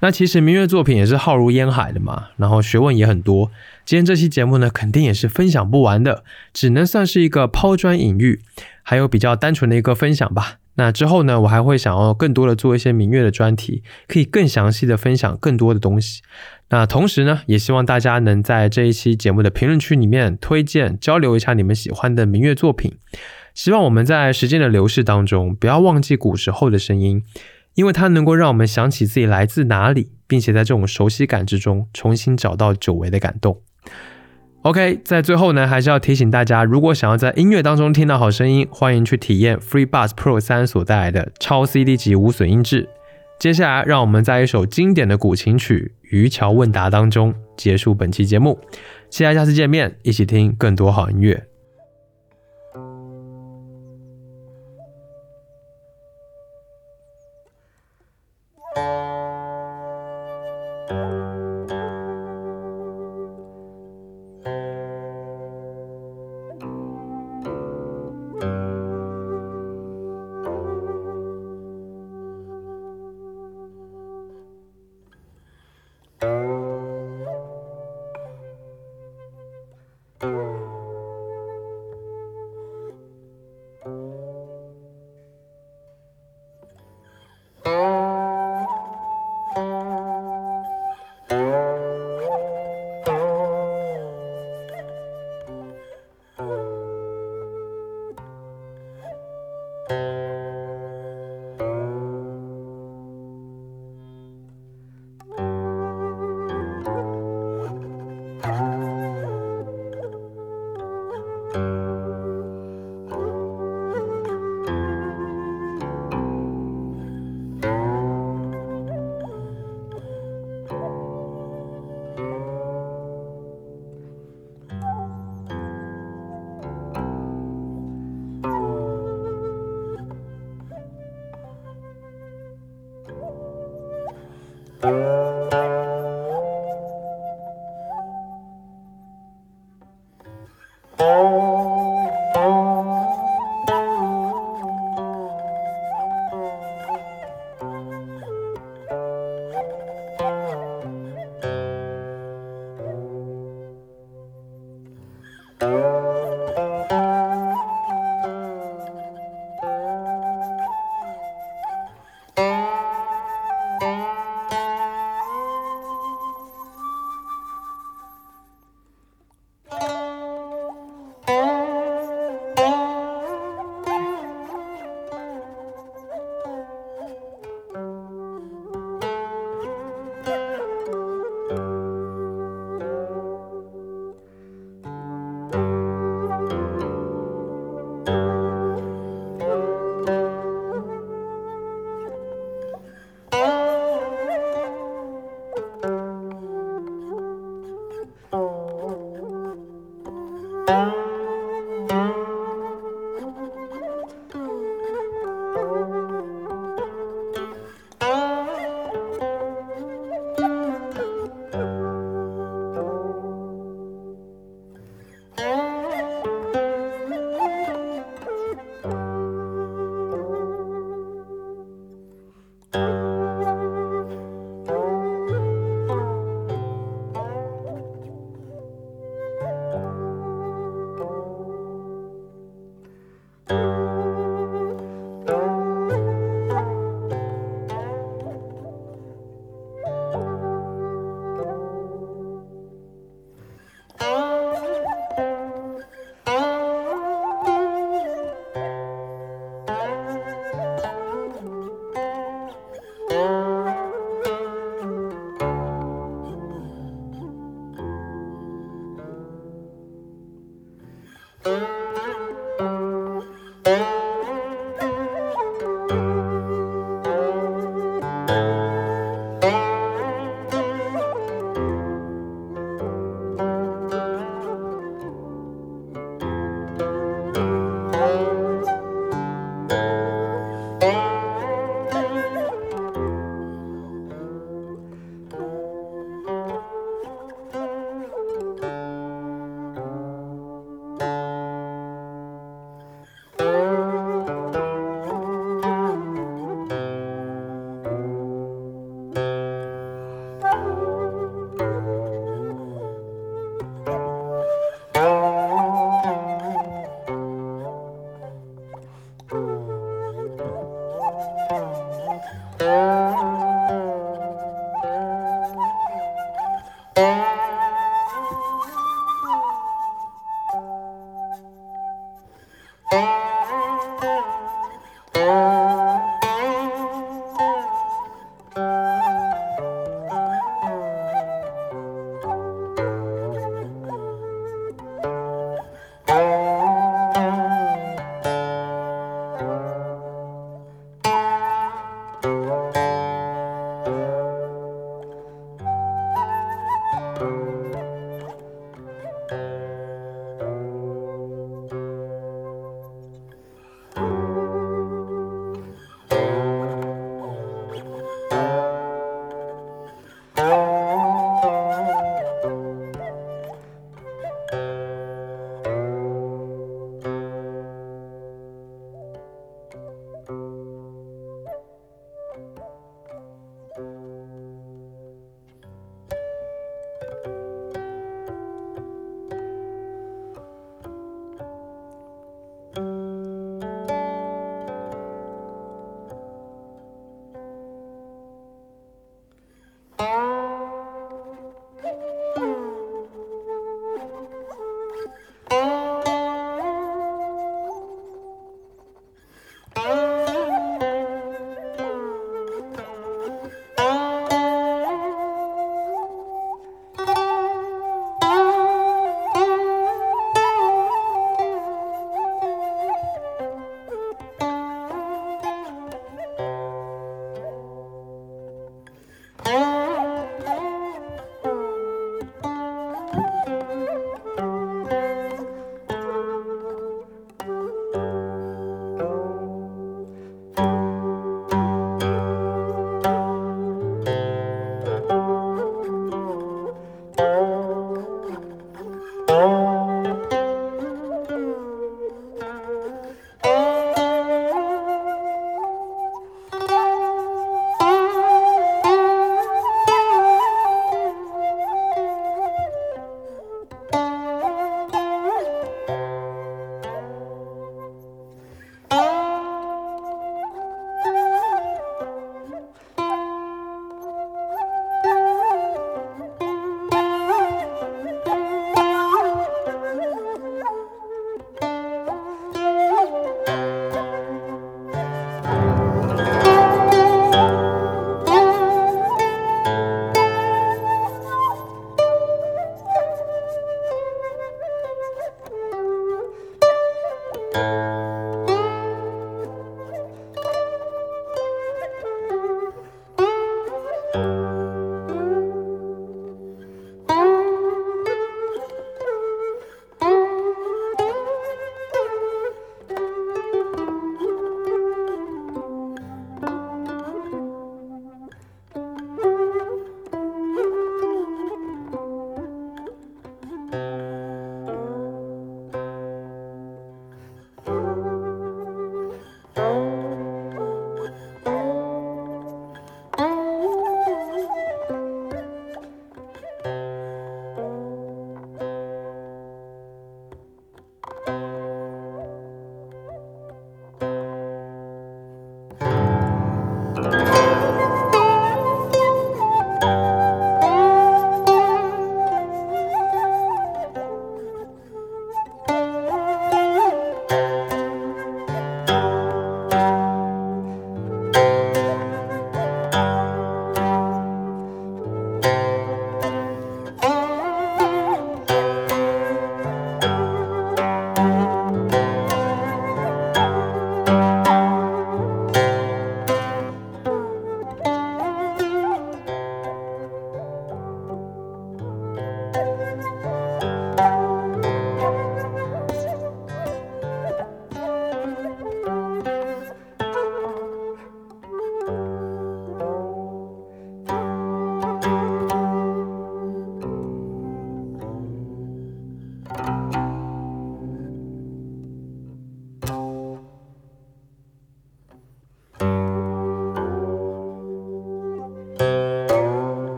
那其实明月作品也是浩如烟海的嘛，然后学问也很多。今天这期节目呢，肯定也是分享不完的，只能算是一个抛砖引玉，还有比较单纯的一个分享吧。那之后呢，我还会想要更多的做一些明月的专题，可以更详细的分享更多的东西。那同时呢，也希望大家能在这一期节目的评论区里面推荐交流一下你们喜欢的民乐作品。希望我们在时间的流逝当中，不要忘记古时候的声音，因为它能够让我们想起自己来自哪里，并且在这种熟悉感之中，重新找到久违的感动。OK，在最后呢，还是要提醒大家，如果想要在音乐当中听到好声音，欢迎去体验 FreeBuds Pro 三所带来的超 CD 级无损音质。接下来，让我们在一首经典的古琴曲《渔樵问答》当中结束本期节目。期待下次见面，一起听更多好音乐。